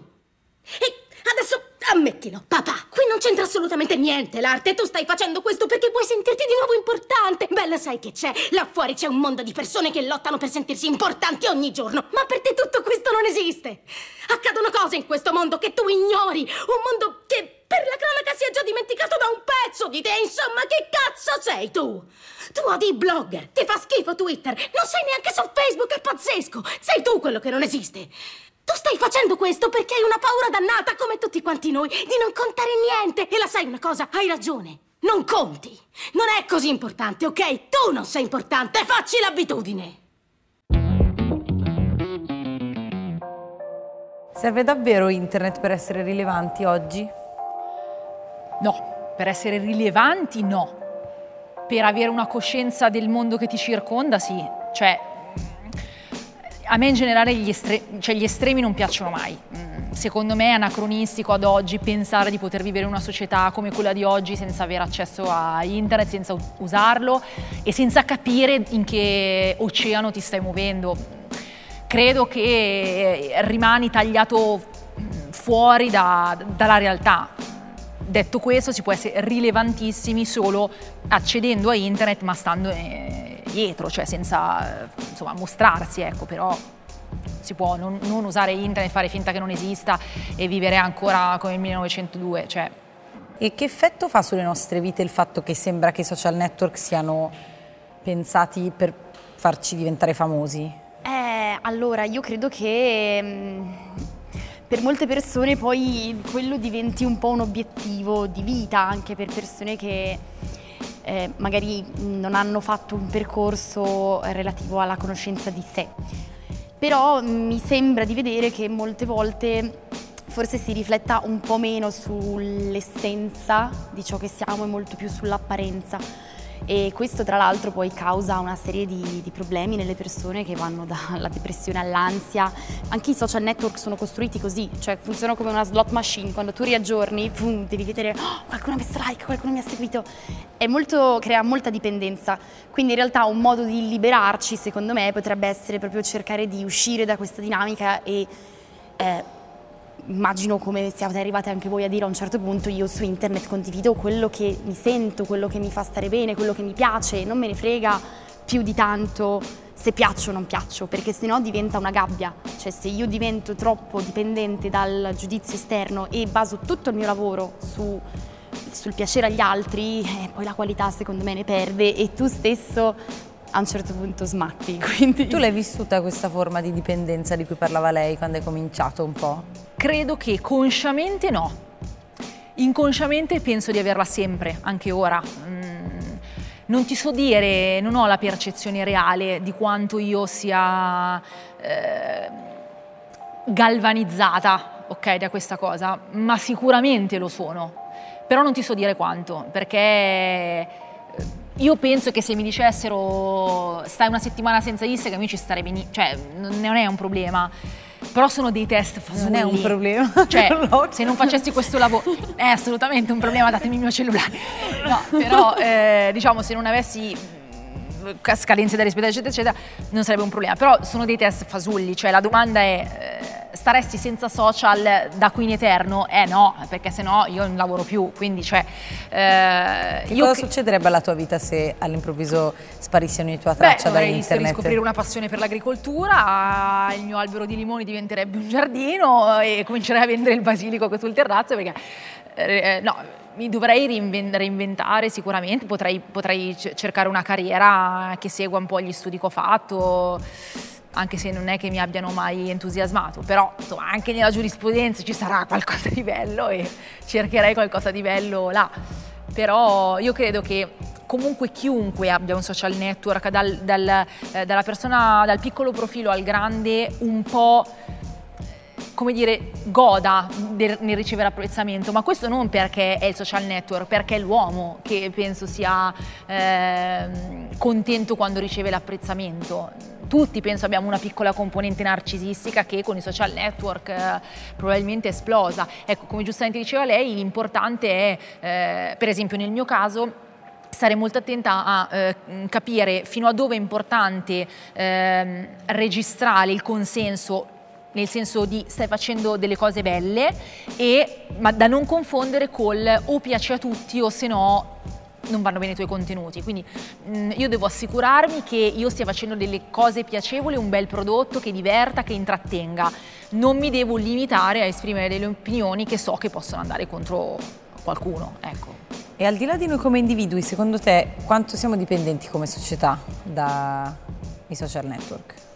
E Adesso ammettilo, papà, qui non c'entra assolutamente niente l'arte. Tu stai facendo questo perché vuoi sentirti di nuovo importante. Bella, sai che c'è? Là fuori c'è un mondo di persone che lottano per sentirsi importanti ogni giorno. Ma per te tutto questo non esiste. Accadono cose in questo mondo che tu ignori. Un mondo che per la cronaca si è già dimenticato da un pezzo di te. Insomma, che cazzo sei tu? Tu odi i blogger, ti fa schifo Twitter, non sei neanche su Facebook, è pazzesco. Sei tu quello che non esiste. Tu stai facendo questo perché hai una paura dannata, come tutti quanti noi, di non contare niente. E la sai una cosa? Hai ragione. Non conti. Non è così importante, ok? Tu non sei importante. Facci l'abitudine. Serve davvero internet per essere rilevanti oggi? No, per essere rilevanti no. Per avere una coscienza del mondo che ti circonda sì. Cioè, a me in generale gli, estre- cioè gli estremi non piacciono mai. Mm, secondo me è anacronistico ad oggi pensare di poter vivere in una società come quella di oggi senza avere accesso a internet, senza usarlo e senza capire in che oceano ti stai muovendo. Credo che rimani tagliato fuori da, dalla realtà. detto questo, si può essere rilevantissimi solo accedendo a internet ma stando eh, dietro, cioè senza eh, insomma, mostrarsi, ecco, però si può non, non, usare internet, fare finta che non esista e vivere ancora come il 1902. Cioè. E che effetto fa sulle nostre vite il fatto che sembra che i social network siano pensati per farci diventare famosi? Eh, allora, io credo che mh, mm, per molte persone poi quello diventi un po' un obiettivo di vita, anche per persone che eh, magari non hanno fatto un percorso relativo alla conoscenza di sé. Però mi sembra di vedere che molte volte forse si rifletta un po' meno sull'essenza di ciò che siamo e molto più sull'apparenza e questo tra l'altro poi causa una serie di, di, problemi nelle persone che vanno dalla depressione all'ansia. Anche i social network sono costruiti così, cioè funzionano come una slot machine, quando tu riaggiorni pum, devi vedere oh, qualcuno ha messo like, qualcuno mi ha seguito, molto, crea molta dipendenza, quindi in realtà un modo di liberarci secondo me potrebbe essere proprio cercare di uscire da questa dinamica e eh, immagino come siate arrivati anche voi a dire a un certo punto, io su internet condivido quello che mi sento, quello che mi fa stare bene, quello che mi piace, non me ne frega più di tanto se piaccio o non piaccio, perché sennò diventa una gabbia, cioè se io divento troppo dipendente dal giudizio esterno e baso tutto il mio lavoro su, sul piacere agli altri, eh, poi la qualità secondo me ne perde e tu stesso a un certo punto smatti. Quindi... Tu l'hai vissuta questa forma di dipendenza di cui parlava lei quando hai cominciato un po'? Credo che consciamente no. Inconsciamente penso di averla sempre, anche ora. Mm, non ti so dire, non ho la percezione reale di quanto io sia eh, galvanizzata, ok, da questa cosa, ma sicuramente lo sono. Però non ti so dire quanto, perché io penso che se mi dicessero stai una settimana senza Instagram io ci starei benissimo, cioè non è un problema. Però sono dei test fasulli. Non è un problema. Cioè, se non facessi questo lavoro, è assolutamente un problema, datemi il mio cellulare. No, però eh, diciamo se non avessi mm, scadenze da rispettare eccetera eccetera non sarebbe un problema. Però sono dei test fasulli, cioè la domanda è... Eh, staresti senza social da qui in eterno? Eh no, perché se no io non lavoro più, quindi cioè... Eh, che cosa succederebbe alla tua vita se all'improvviso sparisse ogni tua traccia Beh, da internet? Riscoprire una passione per l'agricoltura, il mio albero di limoni diventerebbe un giardino e comincerei a vendere il basilico sul terrazzo perché... Eh, no, mi dovrei reinventare sicuramente, potrei, potrei cercare una carriera che segua un po' gli studi che ho fatto anche se non è che mi abbiano mai entusiasmato, però insomma, anche nella giurisprudenza ci sarà qualcosa di bello e cercherei qualcosa di bello là. Però io credo che comunque chiunque abbia un social network, dal, dal, eh, dalla persona, dal piccolo profilo al grande, un po' come dire, goda nel ricevere apprezzamento, ma questo non perché è il social network, perché è l'uomo che penso sia eh, contento quando riceve l'apprezzamento tutti penso abbiamo una piccola componente narcisistica che con i social network eh, probabilmente esplosa. Ecco, come giustamente diceva lei, l'importante è, eh, per esempio nel mio caso, stare molto attenta a eh, capire fino a dove è importante eh, registrare il consenso nel senso di stai facendo delle cose belle, e, ma da non confondere col o piace a tutti o se no non vanno bene i tuoi contenuti. Quindi mh, mm, io devo assicurarmi che io stia facendo delle cose piacevoli, un bel prodotto che diverta, che intrattenga. Non mi devo limitare a esprimere delle opinioni che so che possono andare contro qualcuno. Ecco. E al di là di noi come individui, secondo te quanto siamo dipendenti come società dai social network?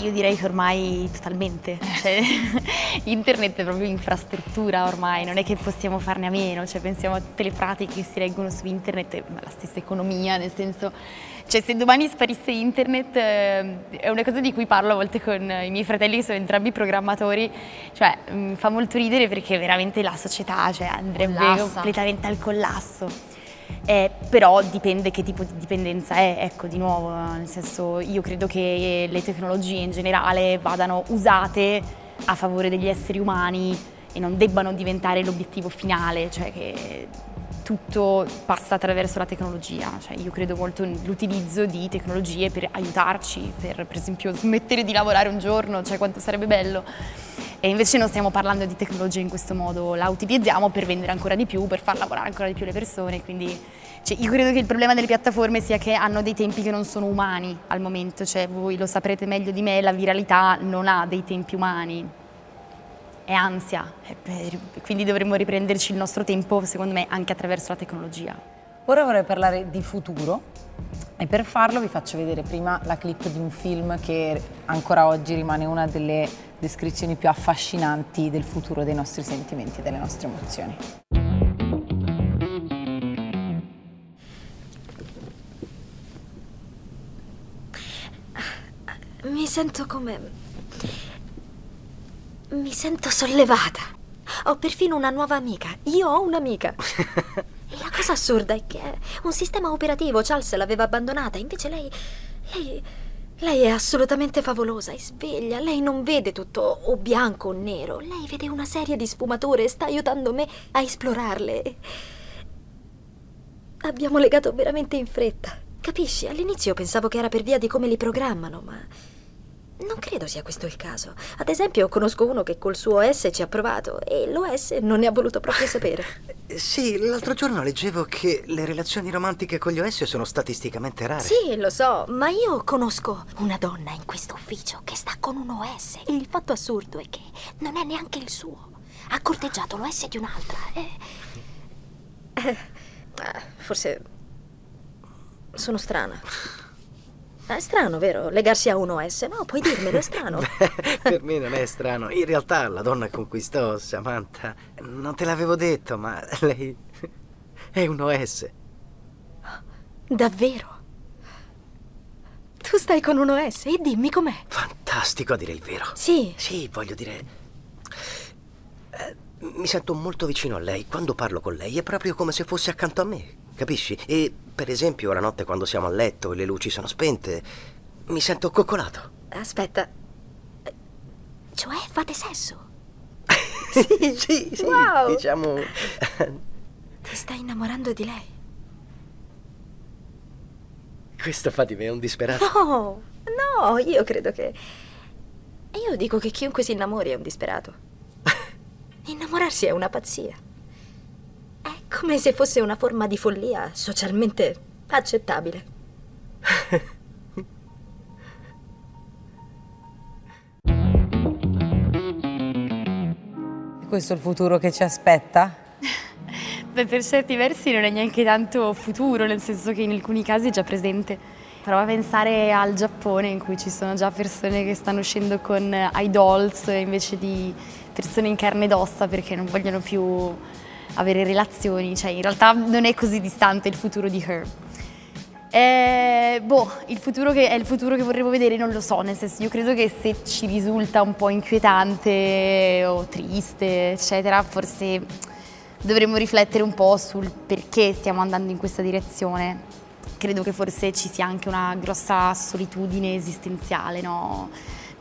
Io direi che ormai totalmente, cioè, internet è proprio infrastruttura ormai, non è che possiamo farne a meno, cioè, pensiamo a tutte le pratiche che si reggono su internet, ma la stessa economia, nel senso, cioè, se domani sparisse internet, eh, è una cosa di cui parlo a volte con i miei fratelli che sono entrambi programmatori, cioè mi fa molto ridere perché veramente la società cioè, andrebbe Collassa. completamente al collasso. Eh, però dipende che tipo di dipendenza è, ecco di nuovo, nel senso io credo che le tecnologie in generale vadano usate a favore degli esseri umani e non debbano diventare l'obiettivo finale, cioè che tutto passa attraverso la tecnologia, cioè io credo molto nell'utilizzo di tecnologie per aiutarci, per per esempio smettere di lavorare un giorno, cioè quanto sarebbe bello E invece non stiamo parlando di tecnologia in questo modo, la utilizziamo per vendere ancora di più, per far lavorare ancora di più le persone, quindi cioè, io credo che il problema delle piattaforme sia che hanno dei tempi che non sono umani al momento, cioè voi lo saprete meglio di me, la viralità non ha dei tempi umani, è ansia, quindi dovremmo riprenderci il nostro tempo, secondo me, anche attraverso la tecnologia. Ora vorrei parlare di futuro e per farlo vi faccio vedere prima la clip di un film che ancora oggi rimane una delle descrizioni più affascinanti del futuro dei nostri sentimenti e delle nostre emozioni. Mi sento come... Mi sento sollevata. Ho perfino una nuova amica. Io ho un'amica. e la cosa assurda è che un sistema operativo Charles l'aveva abbandonata, invece lei... Lei... Lei è assolutamente favolosa, è sveglia, lei non vede tutto o bianco o nero, lei vede una serie di sfumature e sta aiutando me a esplorarle. Abbiamo legato veramente in fretta. Capisci? All'inizio pensavo che era per via di come li programmano, ma non credo sia questo il caso. Ad esempio, conosco uno che col suo OS ci ha provato e l'OS non ne ha voluto proprio sapere. Sì, l'altro giorno leggevo che le relazioni romantiche con gli OS sono statisticamente rare. Sì, lo so, ma io conosco una donna in questo ufficio che sta con un OS e il fatto assurdo è che non è neanche il suo. Ha corteggiato l'OS di un'altra e... Eh, forse sono strana. È strano, vero? Legarsi a un OS? No, puoi dirmelo, è strano. Beh, per me non è strano. In realtà la donna con cui sto, Samantha, non te l'avevo detto, ma lei è un OS. Davvero? Tu stai con un OS e dimmi com'è. Fantastico, a dire il vero. Sì. Sì, voglio dire... Eh, mi sento molto vicino a lei. Quando parlo con lei è proprio come se fosse accanto a me, capisci? E per esempio, la notte quando siamo a letto e le luci sono spente, mi sento coccolato. Aspetta. Cioè, fate sesso? sì, sì, sì. Wow. Diciamo. Ti stai innamorando di lei? Questo fa di me un disperato. No, no, io credo che. Io dico che chiunque si innamori è un disperato. Innamorarsi è una pazzia. Come se fosse una forma di follia socialmente accettabile. Questo è il futuro che ci aspetta? Beh, per certi versi non è neanche tanto futuro, nel senso che in alcuni casi è già presente. Prova a pensare al Giappone in cui ci sono già persone che stanno uscendo con idols invece di persone in carne ed ossa perché non vogliono più avere relazioni, cioè in realtà non è così distante il futuro di Her. Eh, boh, il futuro che è il futuro che vorremmo vedere non lo so, nel senso io credo che se ci risulta un po' inquietante o triste, eccetera, forse dovremmo riflettere un po' sul perché stiamo andando in questa direzione. Credo che forse ci sia anche una grossa solitudine esistenziale, no?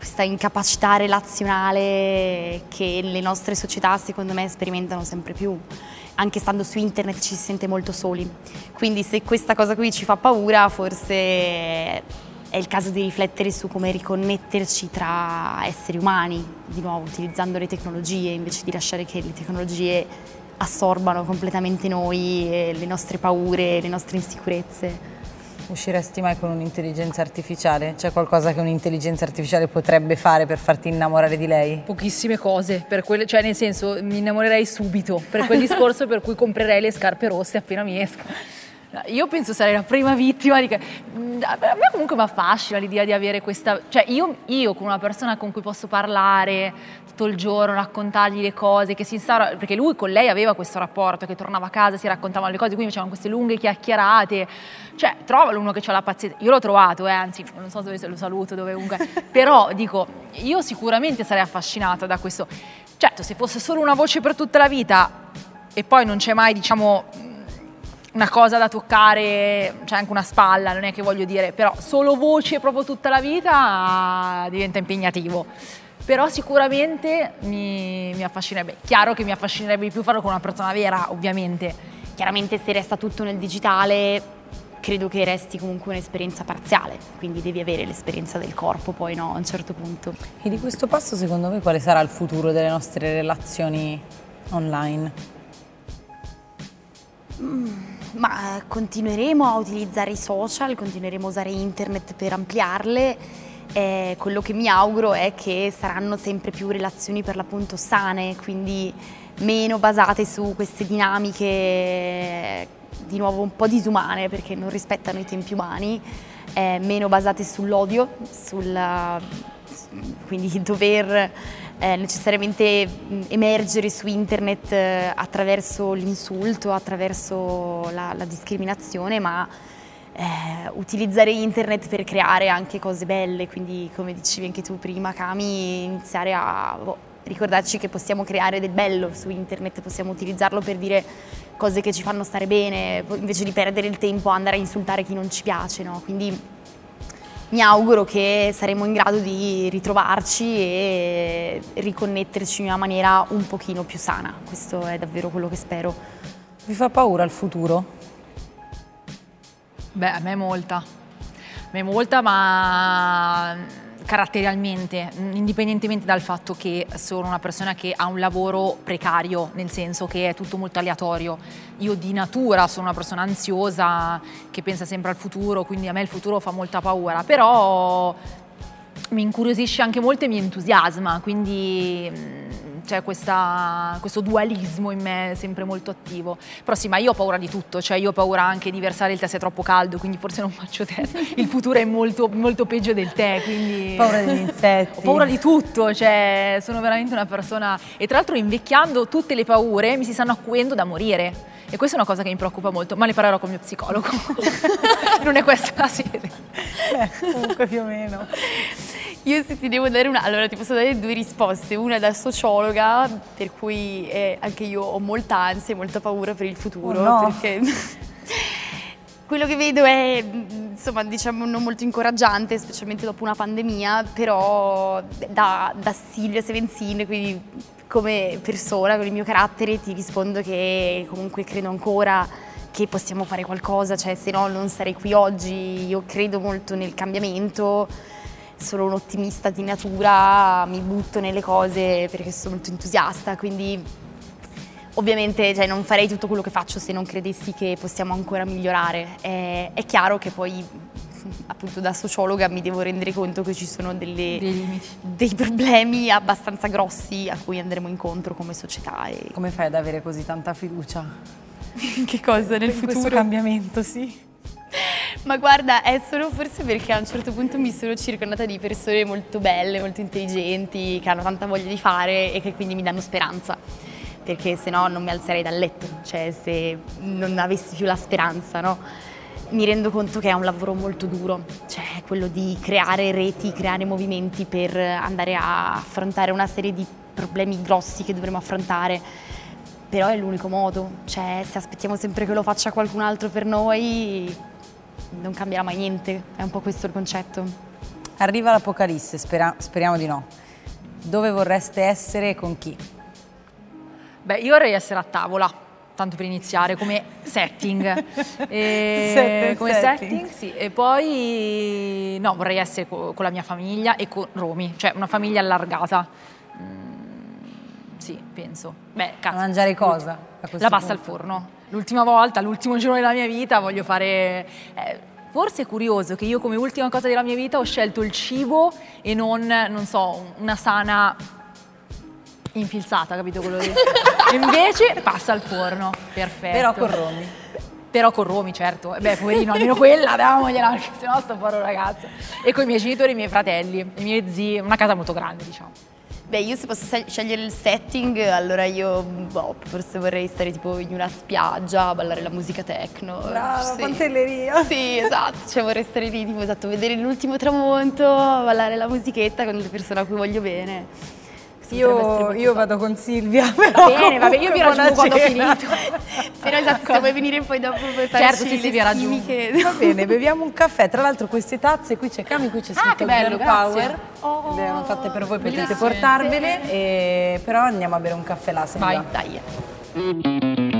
Questa incapacità relazionale che le nostre società secondo me sperimentano sempre più. Anche stando su internet ci si sente molto soli. Quindi se questa cosa qui ci fa paura, forse è il caso di riflettere su come riconnetterci tra esseri umani, di nuovo utilizzando le tecnologie, invece di lasciare che le tecnologie assorbano completamente noi, le nostre paure, le nostre insicurezze. Usciresti mai con un'intelligenza artificiale? C'è qualcosa che un'intelligenza artificiale potrebbe fare per farti innamorare di lei? Pochissime cose, quelle, cioè nel senso mi innamorerei subito, per quel discorso per cui comprerei le scarpe rosse appena mi escono. Io penso sarei la prima vittima di. Mm, a me comunque mi affascina l'idea di avere questa... Cioè io, io con una persona con cui posso parlare tutto il giorno, raccontargli le cose, che si instaura... Perché lui con lei aveva questo rapporto, che tornava a casa, si raccontavano le cose, quindi facevano queste lunghe chiacchierate. Cioè, trovalo uno che ha la pazienza. Io l'ho trovato, eh, anzi, non so dove lo saluto, dove comunque... Però, dico, io sicuramente sarei affascinata da questo. Certo, se fosse solo una voce per tutta la vita e poi non c'è mai, diciamo una cosa da toccare, c'è anche una spalla, non è che voglio dire, però solo voce proprio tutta la vita diventa impegnativo. Però sicuramente mi, mi affascinerebbe. Chiaro che mi affascinerebbe di più farlo con una persona vera, ovviamente. Chiaramente se resta tutto nel digitale credo che resti comunque un'esperienza parziale, quindi devi avere l'esperienza del corpo poi no, a un certo punto. E di questo passo secondo voi quale sarà il futuro delle nostre relazioni online? Mm, ma continueremo a utilizzare i social, continueremo a usare internet per ampliarle. Eh, quello che mi auguro è che saranno sempre più relazioni per l'appunto sane, quindi meno basate su queste dinamiche di nuovo un po' disumane perché non rispettano i tempi umani, eh, meno basate sull'odio, sulla, quindi dover eh, necessariamente emergere su internet eh, attraverso l'insulto, attraverso la, la discriminazione, ma eh, utilizzare internet per creare anche cose belle, quindi come dicevi anche tu prima Cami, iniziare a boh, ricordarci che possiamo creare del bello su internet, possiamo utilizzarlo per dire cose che ci fanno stare bene, invece di perdere il tempo a andare a insultare chi non ci piace, no? Quindi mi auguro che saremo in grado di ritrovarci e riconnetterci in una maniera un pochino più sana. Questo è davvero quello che spero. Vi fa paura il futuro? Beh, a me molta. A me molta, ma caratterialmente, indipendentemente dal fatto che sono una persona che ha un lavoro precario, nel senso che è tutto molto aleatorio. Io di natura sono una persona ansiosa che pensa sempre al futuro, quindi a me il futuro fa molta paura, però mi incuriosisce anche molto e mi entusiasma, quindi c'è questa, questo dualismo in me sempre molto attivo. Però sì, ma io ho paura di tutto, cioè io ho paura anche di versare il tè se è troppo caldo, quindi forse non faccio tè. Il futuro è molto, molto peggio del tè, quindi... Paura degli insetti. Ho paura di tutto, cioè sono veramente una persona... E tra l'altro invecchiando tutte le paure mi si stanno acquendo da morire. E questa è una cosa che mi preoccupa molto, ma ne parlerò con il mio psicologo. non è questa la sede. Eh, comunque più o meno. Io se ti devo dare una, allora ti posso dare due risposte, una da sociologa, per cui eh, anche io ho molta ansia e molta paura per il futuro, oh no. perché quello che vedo è insomma diciamo non molto incoraggiante, specialmente dopo una pandemia, però da, da Silvia Sevenzin, quindi come persona, con il mio carattere, ti rispondo che comunque credo ancora che possiamo fare qualcosa, cioè se no non sarei qui oggi, io credo molto nel cambiamento sono un ottimista di natura, mi butto nelle cose perché sono molto entusiasta, quindi ovviamente cioè, non farei tutto quello che faccio se non credessi che possiamo ancora migliorare. È, è chiaro che poi appunto da sociologa mi devo rendere conto che ci sono delle, dei problemi abbastanza grossi a cui andremo incontro come società. E... Come fai ad avere così tanta fiducia? che cosa nel In futuro? Questo cambiamento, sì. Ma guarda, è solo forse perché a un certo punto mi sono circondata di persone molto belle, molto intelligenti, che hanno tanta voglia di fare e che quindi mi danno speranza. Perché se no non mi alzerei dal letto, cioè se non avessi più la speranza, no? Mi rendo conto che è un lavoro molto duro, cioè quello di creare reti, creare movimenti per andare a affrontare una serie di problemi grossi che dovremo affrontare però è l'unico modo, cioè se aspettiamo sempre che lo faccia qualcun altro per noi non cambierà mai niente, è un po' questo il concetto. Arriva l'Apocalisse, spera- speriamo di no. Dove vorreste essere e con chi? Beh, io vorrei essere a tavola, tanto per iniziare, come setting. E come setting. setting, sì. E poi, no, vorrei essere co- con la mia famiglia e con Romy, cioè una famiglia allargata. Mm, sì, penso. Beh, cazzo. A mangiare cosa? La pasta al forno. L'ultima volta, l'ultimo giorno della mia vita voglio fare... eh, forse è curioso che io come ultima cosa della mia vita ho scelto il cibo e non, non so, una sana infilzata, capito quello lì? Invece passa al forno, perfetto. Però con Romy. Però con Romy, certo. E Beh, poverino, almeno quella damogliela, perché sennò sto povero ragazzo. E con i miei genitori e i miei fratelli, i miei zii, una casa molto grande, diciamo. Beh, io se posso scegliere il setting, allora io boh, forse vorrei stare tipo in una spiaggia, a ballare la musica techno. Brava, sì. Pantelleria. Sì, esatto, cioè vorrei stare lì, tipo esatto, vedere l'ultimo tramonto, ballare la musichetta con le persone a cui voglio bene. Io, io vado con Silvia. Però Va bene, va bene, io vi raggiungo quando ho finito. Però esatto, se vuoi venire poi dopo per Certo, sì, vi raggiungo. chimiche. Va bene, beviamo un caffè. Tra l'altro queste tazze, qui c'è Cami, qui c'è scritto Ah, che bello, Power. Oh, Le hanno fatte per voi, potete portarvele. E... Però andiamo a bere un caffè là, se Vai. va. Dai.